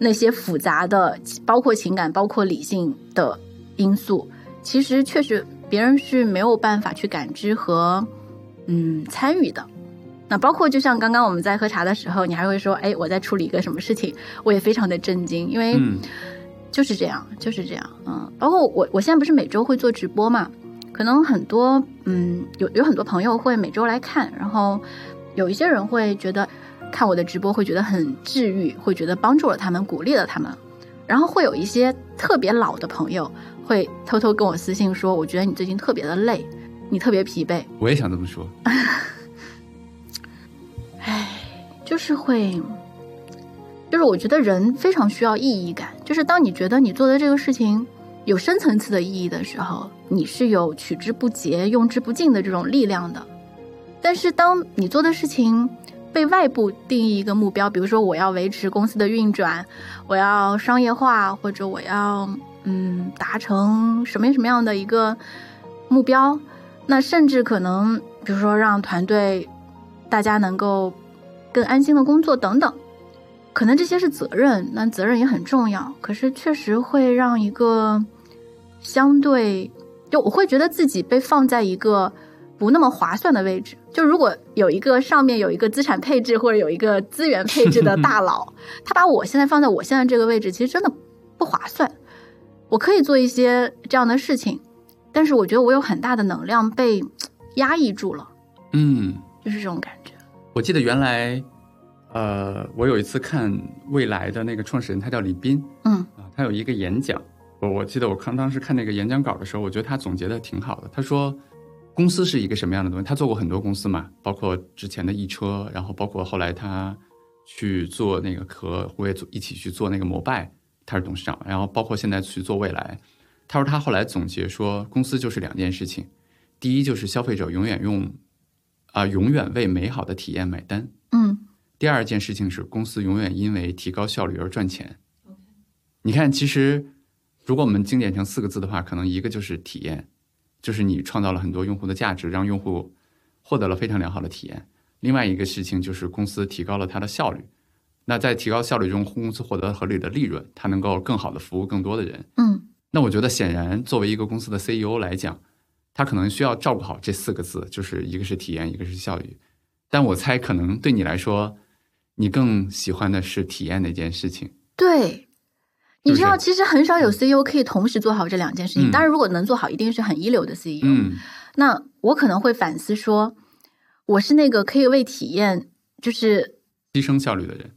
Speaker 3: 那些复杂的，包括情感、包括理性的因素，其实确实别人是没有办法去感知和嗯参与的。那包括就像刚刚我们在喝茶的时候，你还会说，哎，我在处理一个什么事情，我也非常的震惊，因为
Speaker 1: 嗯
Speaker 3: 就是这样，就是这样，嗯。包括我，我现在不是每周会做直播嘛，可能很多，嗯，有有很多朋友会每周来看，然后有一些人会觉得看我的直播会觉得很治愈，会觉得帮助了他们，鼓励了他们，然后会有一些特别老的朋友会偷偷跟我私信说，我觉得你最近特别的累，你特别疲惫，
Speaker 1: 我也想这么说。
Speaker 3: 唉就是会，就是我觉得人非常需要意义感。就是当你觉得你做的这个事情有深层次的意义的时候，你是有取之不竭、用之不尽的这种力量的。但是当你做的事情被外部定义一个目标，比如说我要维持公司的运转，我要商业化，或者我要嗯达成什么什么样的一个目标，那甚至可能比如说让团队大家能够更安心的工作等等，可能这些是责任，那责任也很重要。可是确实会让一个相对，就我会觉得自己被放在一个不那么划算的位置。就如果有一个上面有一个资产配置或者有一个资源配置的大佬，他把我现在放在我现在这个位置，其实真的不划算。我可以做一些这样的事情，但是我觉得我有很大的能量被压抑住了，
Speaker 1: 嗯，
Speaker 3: 就是这种感觉。
Speaker 1: 我记得原来，呃，我有一次看未来的那个创始人，他叫李斌
Speaker 3: 嗯
Speaker 1: 啊，他有一个演讲，我我记得我看当时看那个演讲稿的时候，我觉得他总结的挺好的。他说，公司是一个什么样的东西？他做过很多公司嘛，包括之前的易车，然后包括后来他去做那个和我也做一起去做那个摩拜，他是董事长，然后包括现在去做未来。他说他后来总结说，公司就是两件事情，第一就是消费者永远用啊、永远为美好的体验买单。
Speaker 3: 嗯
Speaker 1: 第二件事情是，公司永远因为提高效率而赚钱。你看，其实如果我们精简成四个字的话，可能一个就是体验，就是你创造了很多用户的价值，让用户获得了非常良好的体验。另外一个事情就是公司提高了它的效率。那在提高效率中，公司获得合理的利润，它能够更好的服务更多的人。
Speaker 3: 嗯
Speaker 1: 那我觉得，显然作为一个公司的 CEO 来讲，他可能需要照顾好这四个字，就是一个是体验，一个是效率。但我猜，可能对你来说，你更喜欢的是体验那件事情。
Speaker 3: 对，你知道，其实很少有 CEO 可以同时做好这两件事情。
Speaker 1: 嗯
Speaker 3: 当然，如果能做好，一定是很一流的 CEO。
Speaker 1: 嗯
Speaker 3: 那我可能会反思说，我是那个可以为体验，就是
Speaker 1: 牺牲效率的人。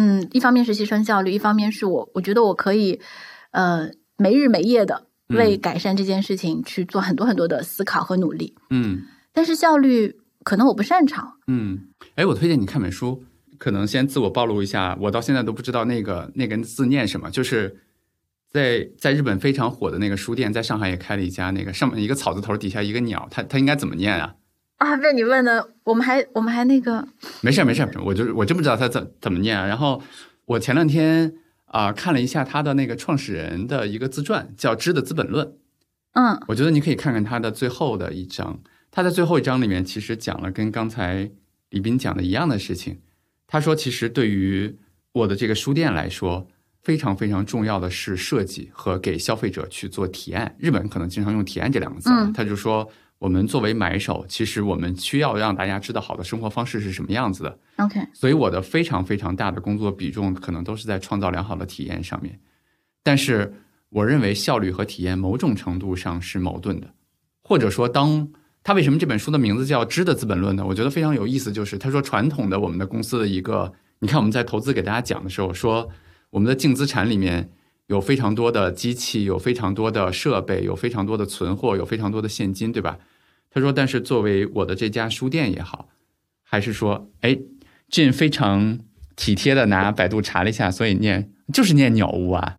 Speaker 3: 嗯，一方面是牺牲效率，一方面是我我觉得我可以，呃，没日没夜的为
Speaker 1: 嗯
Speaker 3: 改善这件事情去做很多很多的思考和努力。
Speaker 1: 嗯
Speaker 3: 但是效率可能我不擅长。
Speaker 1: 嗯。哎，我推荐你看本书，可能先自我暴露一下，我到现在都不知道那个那个字念什么，就是。在在日本非常火的那个书店，在上海也开了一家，那个上面一个草字头，底下一个鸟，它它应该怎么念啊？
Speaker 3: 啊，被你问的，我们还我们还那个，
Speaker 1: 没事儿没事儿，我就是我真不知道他怎怎么念啊。然后我前两天啊、看了一下他的那个创始人的一个自传，叫《知的资本论》。
Speaker 3: 嗯
Speaker 1: 我觉得你可以看看他的最后的一章，他在最后一章里面其实讲了跟刚才李斌讲的一样的事情。他说，其实对于我的这个书店来说，非常非常重要的是设计和给消费者去做提案。日本可能经常用提案这两个字他就说，我们作为买手，其实我们需要让大家知道好的生活方式是什么样子的。
Speaker 3: ，OK，
Speaker 1: 所以我的非常非常大的工作比重可能都是在创造良好的体验上面。但是我认为效率和体验某种程度上是矛盾的，或者说当。他为什么这本书的名字叫《知的资本论》呢？我觉得非常有意思，就是他说传统的我们的公司的一个，你看我们在投资给大家讲的时候说，我们的净资产里面有非常多的机器，有非常多的设备，有非常多的存货，有非常多的现金，对吧？他说，但是作为我的这家书店也好，还是说，哎，俊非常体贴的拿百度查了一下，所以念就是念鸟屋啊，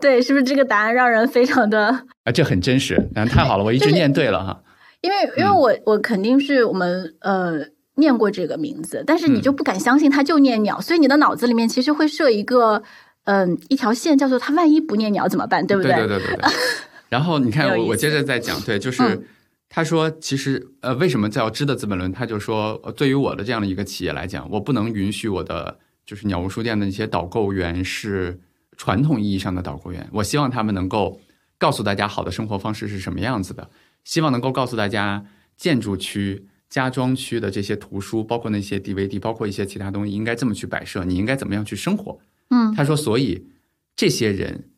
Speaker 3: 对，是不是这个答案让人非常的？
Speaker 1: 啊，这很真实，那，太好了，我一直念对了哈，
Speaker 3: 因为因为
Speaker 1: 嗯
Speaker 3: 我我肯定是我们呃念过这个名字，但是你
Speaker 1: 嗯。
Speaker 3: 就不敢相信他就念鸟，所以你的脑子里面其实会设一个嗯、一条线，叫做他万一不念鸟怎么办，对不
Speaker 1: 对？对对对对。然后你看，我我接着再讲，对，就是、
Speaker 3: 嗯
Speaker 1: 他说，其实呃，为什么叫知的资本论？他就说，呃对于我的这样的一个企业来讲，我不能允许我的就是鸟屋书店的那些导购员是传统意义上的导购员，我希望他们能够告诉大家好的生活方式是什么样子的，希望能够告诉大家建筑区。家装区的这些图书，包括那些 DVD，包括一些其他东西，应该这么去摆设，你应该怎么样去生活？
Speaker 3: 嗯
Speaker 1: 他说，所以这些人、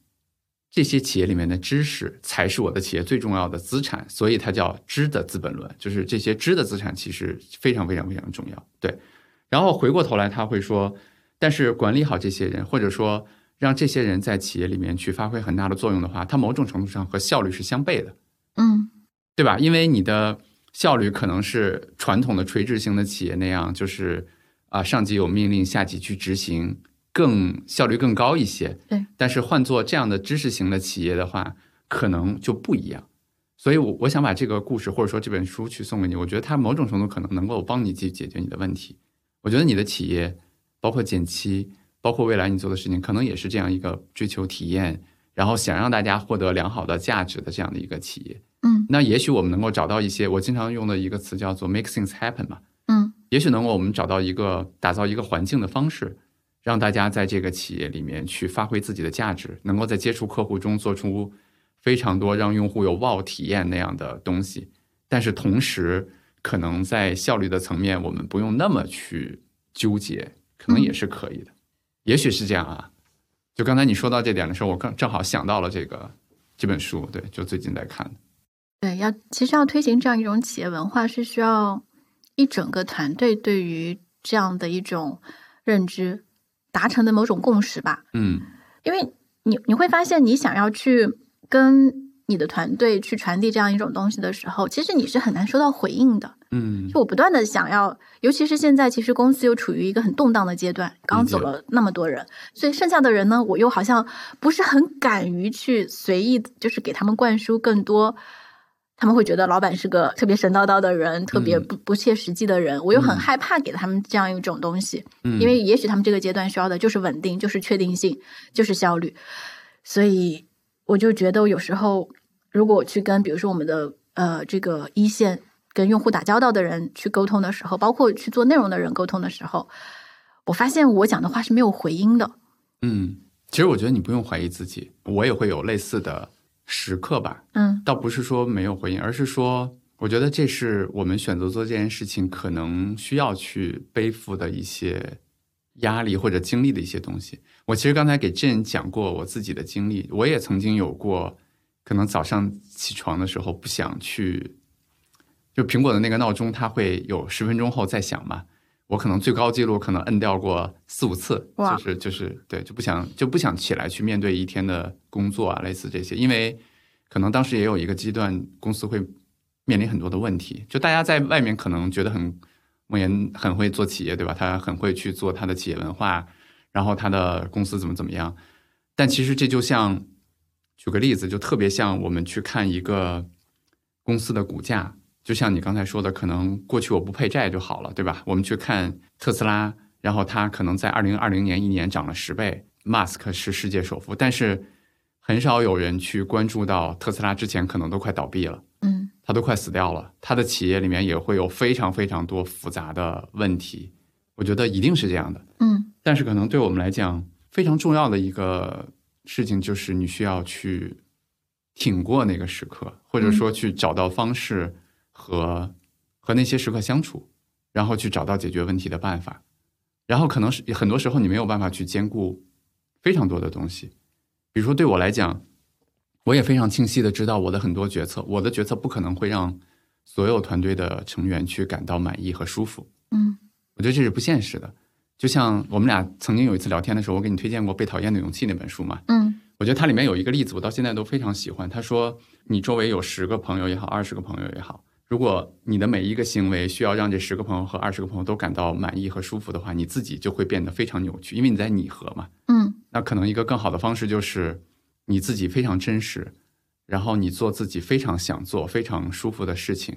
Speaker 1: 这些企业里面的知识才是我的企业最重要的资产，所以它叫知的资本论，就是这些知的资产其实非常非常非常重要。对，然后回过头来他会说，但是管理好这些人，或者说让这些人在企业里面去发挥很大的作用的话，它某种程度上和效率是相悖的。
Speaker 3: 嗯
Speaker 1: 对吧？因为你的效率可能是传统的垂直型的企业那样，就是啊、上级有命令，下级去执行，更效率更高一些。
Speaker 3: 对，
Speaker 1: 但是换做这样的知识型的企业的话，可能就不一样。所以我，我想把这个故事或者说这本书去送给你，我觉得它某种程度可能能够帮你去解决你的问题。我觉得你的企业，包括减期，包括未来你做的事情，可能也是这样一个追求体验，然后想让大家获得良好的价值的这样的一个企业。
Speaker 3: 嗯
Speaker 1: 那也许我们能够找到一些我经常用的一个词叫做 make things happen 嘛，
Speaker 3: 嗯
Speaker 1: 也许能够我们找到一个打造一个环境的方式，让大家在这个企业里面去发挥自己的价值，能够在接触客户中做出非常多让用户有 wow 体验那样的东西，但是同时可能在效率的层面，我们不用那么去纠结，可能也是可以的，也许是这样啊。就刚才你说到这点的时候，我刚正好想到了这个这本书，对，就最近在看的。
Speaker 3: 对，要其实要推行这样一种企业文化，是需要一整个团队对于这样的一种认知达成的某种共识吧。
Speaker 1: 嗯
Speaker 3: 因为你你会发现，你想要去跟你的团队去传递这样一种东西的时候，其实你是很难收到回应的。
Speaker 1: 嗯
Speaker 3: 就我不断的想要，尤其是现在，其实公司又处于一个很动荡的阶段，刚走了那么多人，所以剩下的人呢，我又好像不是很敢于去随意，就是给他们灌输更多。他们会觉得老板是个特别神叨叨的人，特别
Speaker 1: 嗯
Speaker 3: 不不切实际的人，我又很
Speaker 1: 嗯
Speaker 3: 害怕给他们这样一种东西。
Speaker 1: 嗯，
Speaker 3: 因为也许他们这个阶段需要的就是稳定，就是确定性，就是效率。所以我就觉得有时候，如果我去跟比如说我们的呃这个一线跟用户打交道的人去沟通的时候，包括去做内容的人沟通的时候，我发现我讲的话是没有回音的。
Speaker 1: 嗯，其实我觉得你不用怀疑自己，我也会有类似的时刻吧。
Speaker 3: 嗯
Speaker 1: 倒不是说没有回应，而是说，我觉得这是我们选择做这件事情可能需要去背负的一些压力或者经历的一些东西。我其实刚才给 Jane 讲过我自己的经历，我也曾经有过，可能早上起床的时候不想去，就苹果的那个闹钟，它会有十分钟后再响嘛。我可能最高记录可能摁掉过四五次，就是就是对，就不想就不想起来去面对一天的工作啊，类似这些，因为可能当时也有一个阶段，公司会面临很多的问题，就大家在外面可能觉得很莫言很会做企业，对吧？他很会去做他的企业文化，然后他的公司怎么怎么样，但其实这就像举个例子，就特别像我们去看一个公司的股价，就像你刚才说的，可能过去我不配债就好了，对吧？我们去看特斯拉，然后它可能在二零二零年一年涨了十倍，Musk 是世界首富，但是很少有人去关注到特斯拉之前可能都快倒闭了，
Speaker 3: 嗯
Speaker 1: 它都快死掉了，它的企业里面也会有非常非常多复杂的问题，我觉得一定是这样的。
Speaker 3: 嗯
Speaker 1: 但是可能对我们来讲，非常重要的一个事情就是你需要去挺过那个时刻，或者说去找到方式和和那些时刻相处，然后去找到解决问题的办法。然后可能是很多时候你没有办法去兼顾非常多的东西，比如说对我来讲，我也非常清晰的知道我的很多决策，我的决策不可能会让所有团队的成员去感到满意和舒服。
Speaker 3: 嗯
Speaker 1: 我觉得这是不现实的。就像我们俩曾经有一次聊天的时候，我给你推荐过《被讨厌的勇气》那本书嘛，
Speaker 3: 嗯
Speaker 1: 我觉得它里面有一个例子，我到现在都非常喜欢。他说，你周围有十个朋友也好，二十个朋友也好，如果你的每一个行为需要让这十个朋友和二十个朋友都感到满意和舒服的话，你自己就会变得非常扭曲，因为你在拟合嘛。
Speaker 3: 嗯
Speaker 1: 那可能一个更好的方式就是你自己非常真实，然后你做自己非常想做、非常舒服的事情，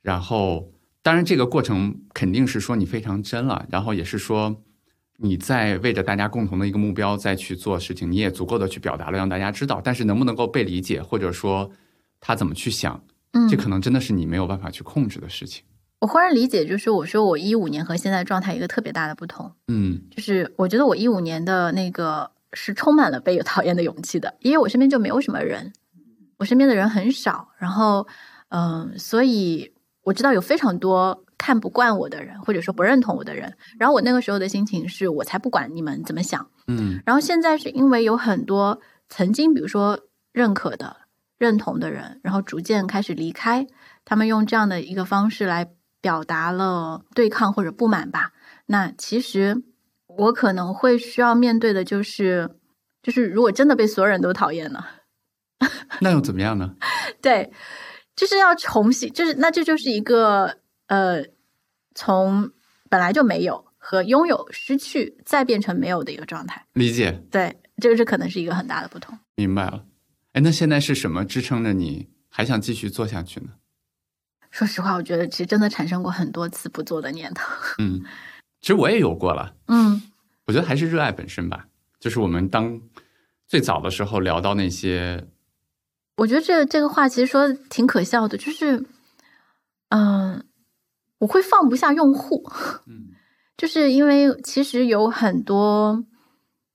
Speaker 1: 然后当然这个过程肯定是说你非常真了，然后也是说你在为着大家共同的一个目标再去做事情，你也足够的去表达了，让大家知道，但是能不能够被理解，或者说他怎么去想，
Speaker 3: 嗯，
Speaker 1: 这可能真的是你没有办法去控制的事情。
Speaker 3: 我忽然理解，就是我说我一五年和现在状态一个特别大的不同，
Speaker 1: 嗯。
Speaker 3: 就是我觉得我一五年的那个是充满了被讨厌的勇气的，因为我身边就没有什么人，我身边的人很少，然后嗯、所以我知道有非常多看不惯我的人，或者说不认同我的人，然后我那个时候的心情是我才不管你们怎么想，
Speaker 1: 嗯。
Speaker 3: 然后现在是因为有很多曾经比如说认可的、认同的人，然后逐渐开始离开，他们用这样的一个方式来表达了对抗或者不满吧。那其实我可能会需要面对的就是，就是如果真的被所有人都讨厌了，
Speaker 1: 那又怎么样呢？
Speaker 3: 对，就是要重新，就是那这就是一个呃，从本来就没有和拥有、失去再变成没有的一个状态。
Speaker 1: 理解，
Speaker 3: 对，这个是可能是一个很大的不同。
Speaker 1: 明白了。哎，那现在是什么支撑着你还想继续做下去呢？
Speaker 3: 说实话，我觉得其实真的产生过很多次不做的念头。
Speaker 1: 嗯，其实我也有过了。
Speaker 3: 嗯
Speaker 1: 我觉得还是热爱本身吧。就是我们当最早的时候聊到那些，
Speaker 3: 我觉得这这个话其实说得挺可笑的，就是，嗯、我会放不下用户，
Speaker 1: 嗯
Speaker 3: 就是因为其实有很多，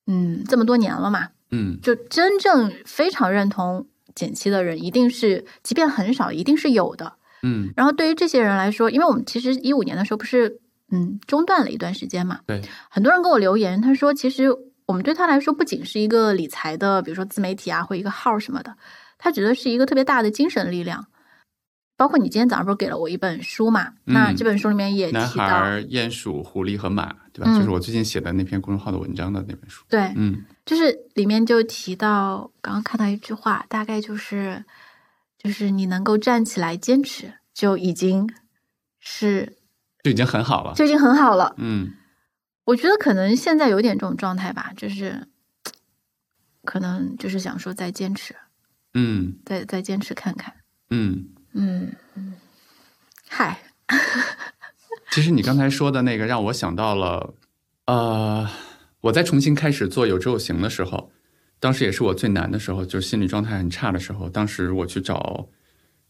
Speaker 3: 嗯，这么多年了嘛，
Speaker 1: 嗯
Speaker 3: 就真正非常认同减七的人，一定是，即便很少，一定是有的。
Speaker 1: 嗯，
Speaker 3: 然后对于这些人来说，因为我们其实一五年的时候不是嗯中断了一段时间嘛，
Speaker 1: 对，
Speaker 3: 很多人给我留言，他说其实我们对他来说不仅是一个理财的，比如说自媒体啊或一个号什么的，他觉得是一个特别大的精神力量。包括你今天早上不是给了我一本书嘛？那
Speaker 1: 嗯
Speaker 3: 这本书里面也
Speaker 1: 男
Speaker 3: 提到，
Speaker 1: 孩、鼹鼠、狐狸和马，对吧？
Speaker 3: 嗯
Speaker 1: 就是我最近写的那篇公众号的文章的那本书。
Speaker 3: 对，
Speaker 1: 嗯
Speaker 3: 就是里面就提到，刚刚看到一句话，大概就是，就是你能够站起来坚持，就已经是
Speaker 1: 就已经很好了。
Speaker 3: 就已经很好了。
Speaker 1: 嗯
Speaker 3: 我觉得可能现在有点这种状态吧，就是可能就是想说再坚持，
Speaker 1: 嗯
Speaker 3: 再再坚持看看。
Speaker 1: 嗯。
Speaker 3: 嗯，嗯嗨，
Speaker 1: 其实你刚才说的那个让我想到了，呃，我在重新开始做有知有行的时候，当时也是我最难的时候，就是心理状态很差的时候。当时我去找，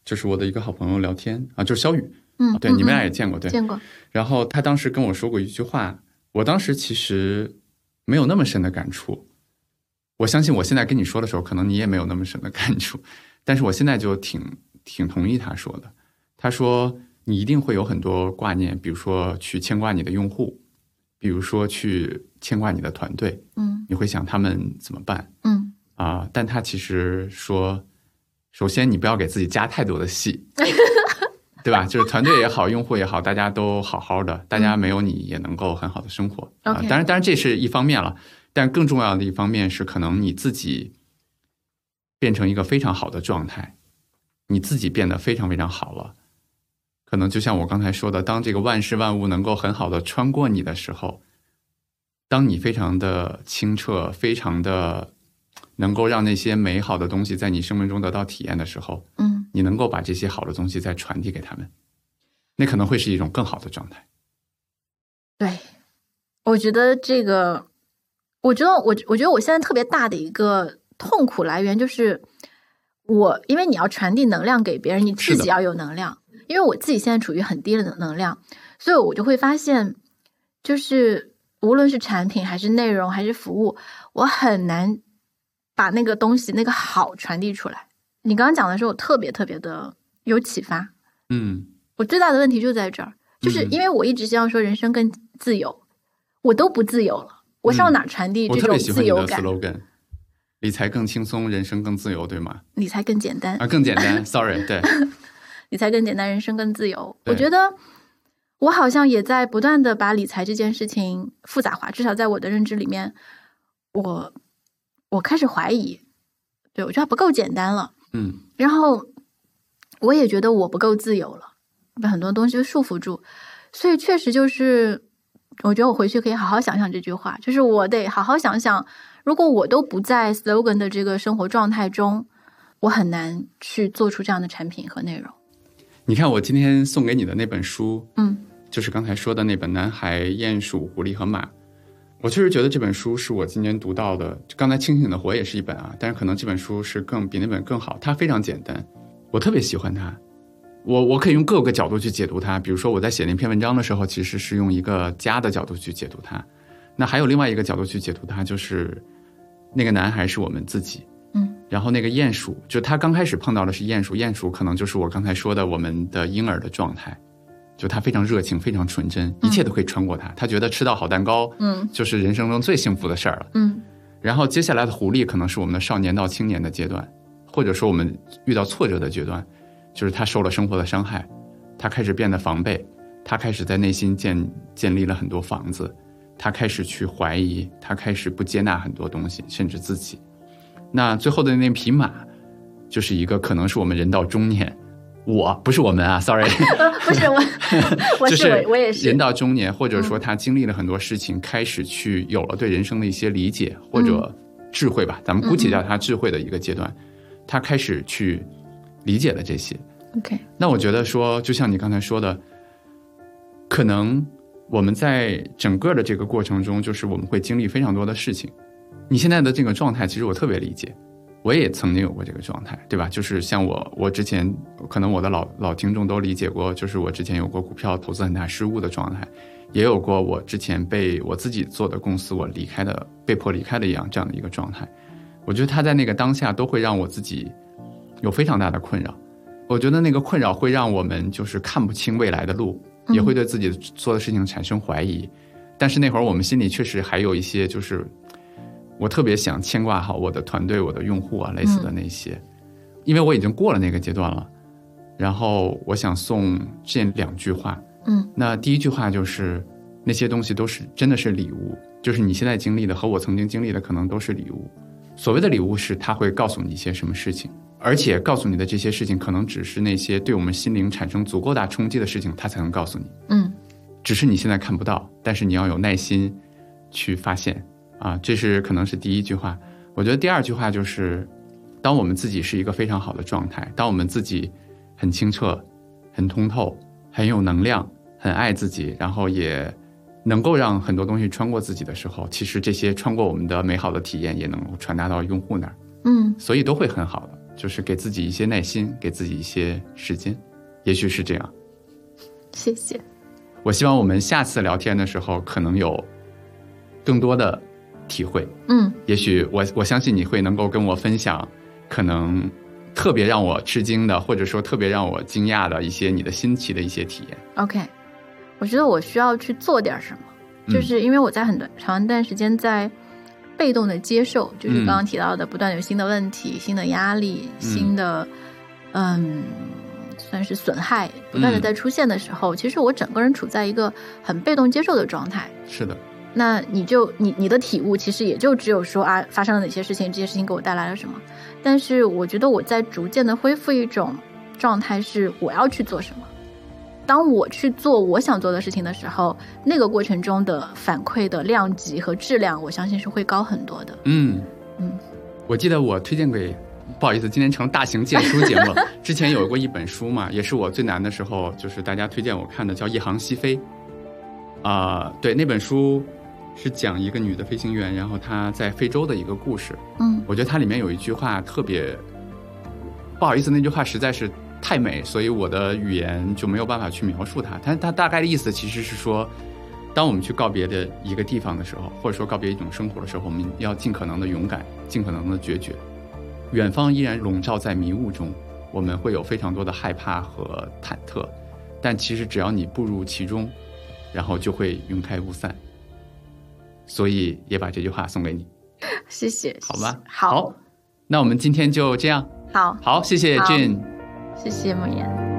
Speaker 1: 就是我的一个好朋友聊天啊，就是肖宇，
Speaker 3: 嗯，
Speaker 1: 对，
Speaker 3: 嗯
Speaker 1: 你们俩
Speaker 3: 嗯
Speaker 1: 也见过，对。
Speaker 3: 见过，
Speaker 1: 然后他当时跟我说过一句话，我当时其实没有那么深的感触。我相信我现在跟你说的时候，可能你也没有那么深的感触，但是我现在就挺挺同意他说的。他说你一定会有很多挂念，比如说去牵挂你的用户，比如说去牵挂你的团队，
Speaker 3: 嗯。
Speaker 1: 你会想他们怎么办？
Speaker 3: 嗯。
Speaker 1: 啊、但他其实说，首先你不要给自己加太多的戏，对吧？就是团队也好，用户也好，大家都好好的，大家没有你也能够很好的生活。啊、当然，当然这是一方面了，但更重要的一方面是，可能你自己变成一个非常好的状态，你自己变得非常非常好了。可能就像我刚才说的，当这个万事万物能够很好的穿过你的时候，当你非常的清澈，非常的能够让那些美好的东西在你生命中得到体验的时候，
Speaker 3: 嗯
Speaker 1: 你能够把这些好的东西再传递给他们。那可能会是一种更好的状态。
Speaker 3: 对，我觉得这个，我觉得我我觉得我现在特别大的一个痛苦来源就是我，因为你要传递能量给别人，你自己要有能量。因为我自己现在处于很低的能量，所以我就会发现，就是无论是产品还是内容还是服务，我很难把那个东西那个好传递出来。你刚刚讲的时候，我特别特别的有启发。
Speaker 1: 嗯
Speaker 3: 我最大的问题就在这儿，就是
Speaker 1: 嗯
Speaker 3: 因为我一直希望说人生更自由，我都不自由了，我上
Speaker 1: 嗯
Speaker 3: 哪儿传递这种自由感
Speaker 1: ？slogan，理财更轻松，人生更自由，对吗？
Speaker 3: 理财更简单，
Speaker 1: 啊，更简单，sorry，对，
Speaker 3: 理财更简单，人生更自由。我觉得我好像也在不断的把理财这件事情复杂化，至少在我的认知里面，我我开始怀疑，对我觉得它不够简单了。
Speaker 1: 嗯
Speaker 3: 然后我也觉得我不够自由了，被很多东西束缚住，所以确实就是，我觉得我回去可以好好想想这句话，就是我得好好想想，如果我都不在 slogan 的这个生活状态中，我很难去做出这样的产品和内容。
Speaker 1: 你看我今天送给你的那本书，
Speaker 3: 嗯
Speaker 1: 就是刚才说的那本《男孩、鼹鼠、狐狸和马》，我确实觉得这本书是我今年读到的。刚才《清醒的活》也是一本啊，但是可能这本书是更比那本更好。它非常简单，我特别喜欢它。我我可以用各个角度去解读它，比如说我在写那篇文章的时候，其实是用一个家的角度去解读它。那还有另外一个角度去解读它，就是那个男孩是我们自己，
Speaker 3: 嗯
Speaker 1: 然后那个鼹鼠，就他刚开始碰到的是鼹鼠，鼹鼠可能就是我刚才说的我们的婴儿的状态，就他非常热情，非常纯真，一切都可以穿过他。他觉得吃到好蛋糕，
Speaker 3: 嗯
Speaker 1: 就是人生中最幸福的事儿了。
Speaker 3: 嗯
Speaker 1: 然后接下来的狐狸可能是我们的少年到青年的阶段，或者说我们遇到挫折的阶段，就是他受了生活的伤害，他开始变得防备，他开始在内心建建立了很多房子，他开始去怀疑，他开始不接纳很多东西，甚至自己。那最后的那匹马，就是一个可能是我们人到中年，我不是我们啊，sorry，
Speaker 3: 不是我，我
Speaker 1: 就是
Speaker 3: 我我也是
Speaker 1: 人到中年，或者说他经历了很多事情，开始去有了对人生的一些理解或者智慧吧，咱们姑且叫他智慧的一个阶段，他开始去理解了这些。
Speaker 3: OK，
Speaker 1: 那我觉得说，就像你刚才说的，可能我们在整个的这个过程中，就是我们会经历非常多的事情。你现在的这个状态，其实我特别理解，我也曾经有过这个状态，对吧？就是像我，我之前可能我的老老听众都理解过，就是我之前有过股票投资很大失误的状态，也有过我之前被我自己做的公司我离开的被迫离开的一样这样的一个状态。我觉得他在那个当下都会让我自己有非常大的困扰。我觉得那个困扰会让我们就是看不清未来的路，
Speaker 3: 嗯
Speaker 1: 也会对自己做的事情产生怀疑。但是那会儿我们心里确实还有一些，就是我特别想牵挂好我的团队、我的用户啊，类似的那些，因为我已经过了那个阶段了。然后我想送这两句话，
Speaker 3: 嗯
Speaker 1: 那第一句话就是那些东西都是真的是礼物，就是你现在经历的和我曾经经历的可能都是礼物。所谓的礼物是他会告诉你一些什么事情，而且告诉你的这些事情可能只是那些对我们心灵产生足够大冲击的事情，他才能告诉你。
Speaker 3: 嗯
Speaker 1: 只是你现在看不到，但是你要有耐心去发现啊，这是可能是第一句话。我觉得第二句话就是，当我们自己是一个非常好的状态，当我们自己很清澈、很通透、很有能量、很爱自己，然后也能够让很多东西穿过自己的时候，其实这些穿过我们的美好的体验也能够传达到用户那儿，
Speaker 3: 嗯
Speaker 1: 所以都会很好的。就是给自己一些耐心，给自己一些时间，也许是这样。
Speaker 3: 谢谢。
Speaker 1: 我希望我们下次聊天的时候，可能有更多的体会。
Speaker 3: 嗯
Speaker 1: 也许我我相信你会能够跟我分享，可能特别让我吃惊的，或者说特别让我惊讶的一些你的新奇的一些体验。
Speaker 3: ，OK，我觉得我需要去做点什么，
Speaker 1: 嗯
Speaker 3: 就是因为我在很短长一段时间在被动的接受，就是刚刚提到的，不断有新的问题、新的压力、新的嗯。算是损害不断的在出现的时候，其实我整个人处在一个很被动接受的状态。
Speaker 1: 是的，
Speaker 3: 那你就你你的体悟其实也就只有说啊，发生了哪些事情，这些事情给我带来了什么。但是我觉得我在逐渐的恢复一种状态，是我要去做什么。当我去做我想做的事情的时候，那个过程中的反馈的量级和质量，我相信是会高很多的。
Speaker 1: 嗯
Speaker 3: 嗯，
Speaker 1: 我记得我推荐给不好意思，今天成大型荐书节目了。之前有过一本书嘛，也是我最难的时候，就是大家推荐我看的，叫《一航西飞》。啊、对，那本书是讲一个女的飞行员，然后她在非洲的一个故事。
Speaker 3: 嗯
Speaker 1: 我觉得它里面有一句话特别，不好意思，那句话实在是太美，所以我的语言就没有办法去描述它。它它大概的意思其实是说，当我们去告别的一个地方的时候，或者说告别一种生活的时候，我们要尽可能的勇敢，尽可能的决绝。远方依然笼罩在迷雾中，我们会有非常多的害怕和忐忑，但其实只要你步入其中，然后就会云开雾散。所以也把这句话送给你。
Speaker 3: 谢谢，
Speaker 1: 好吧
Speaker 3: 好，
Speaker 1: 那我们今天就这样。
Speaker 3: 好，
Speaker 1: 好，谢谢
Speaker 3: 好
Speaker 1: Jane。
Speaker 3: 谢谢莫言。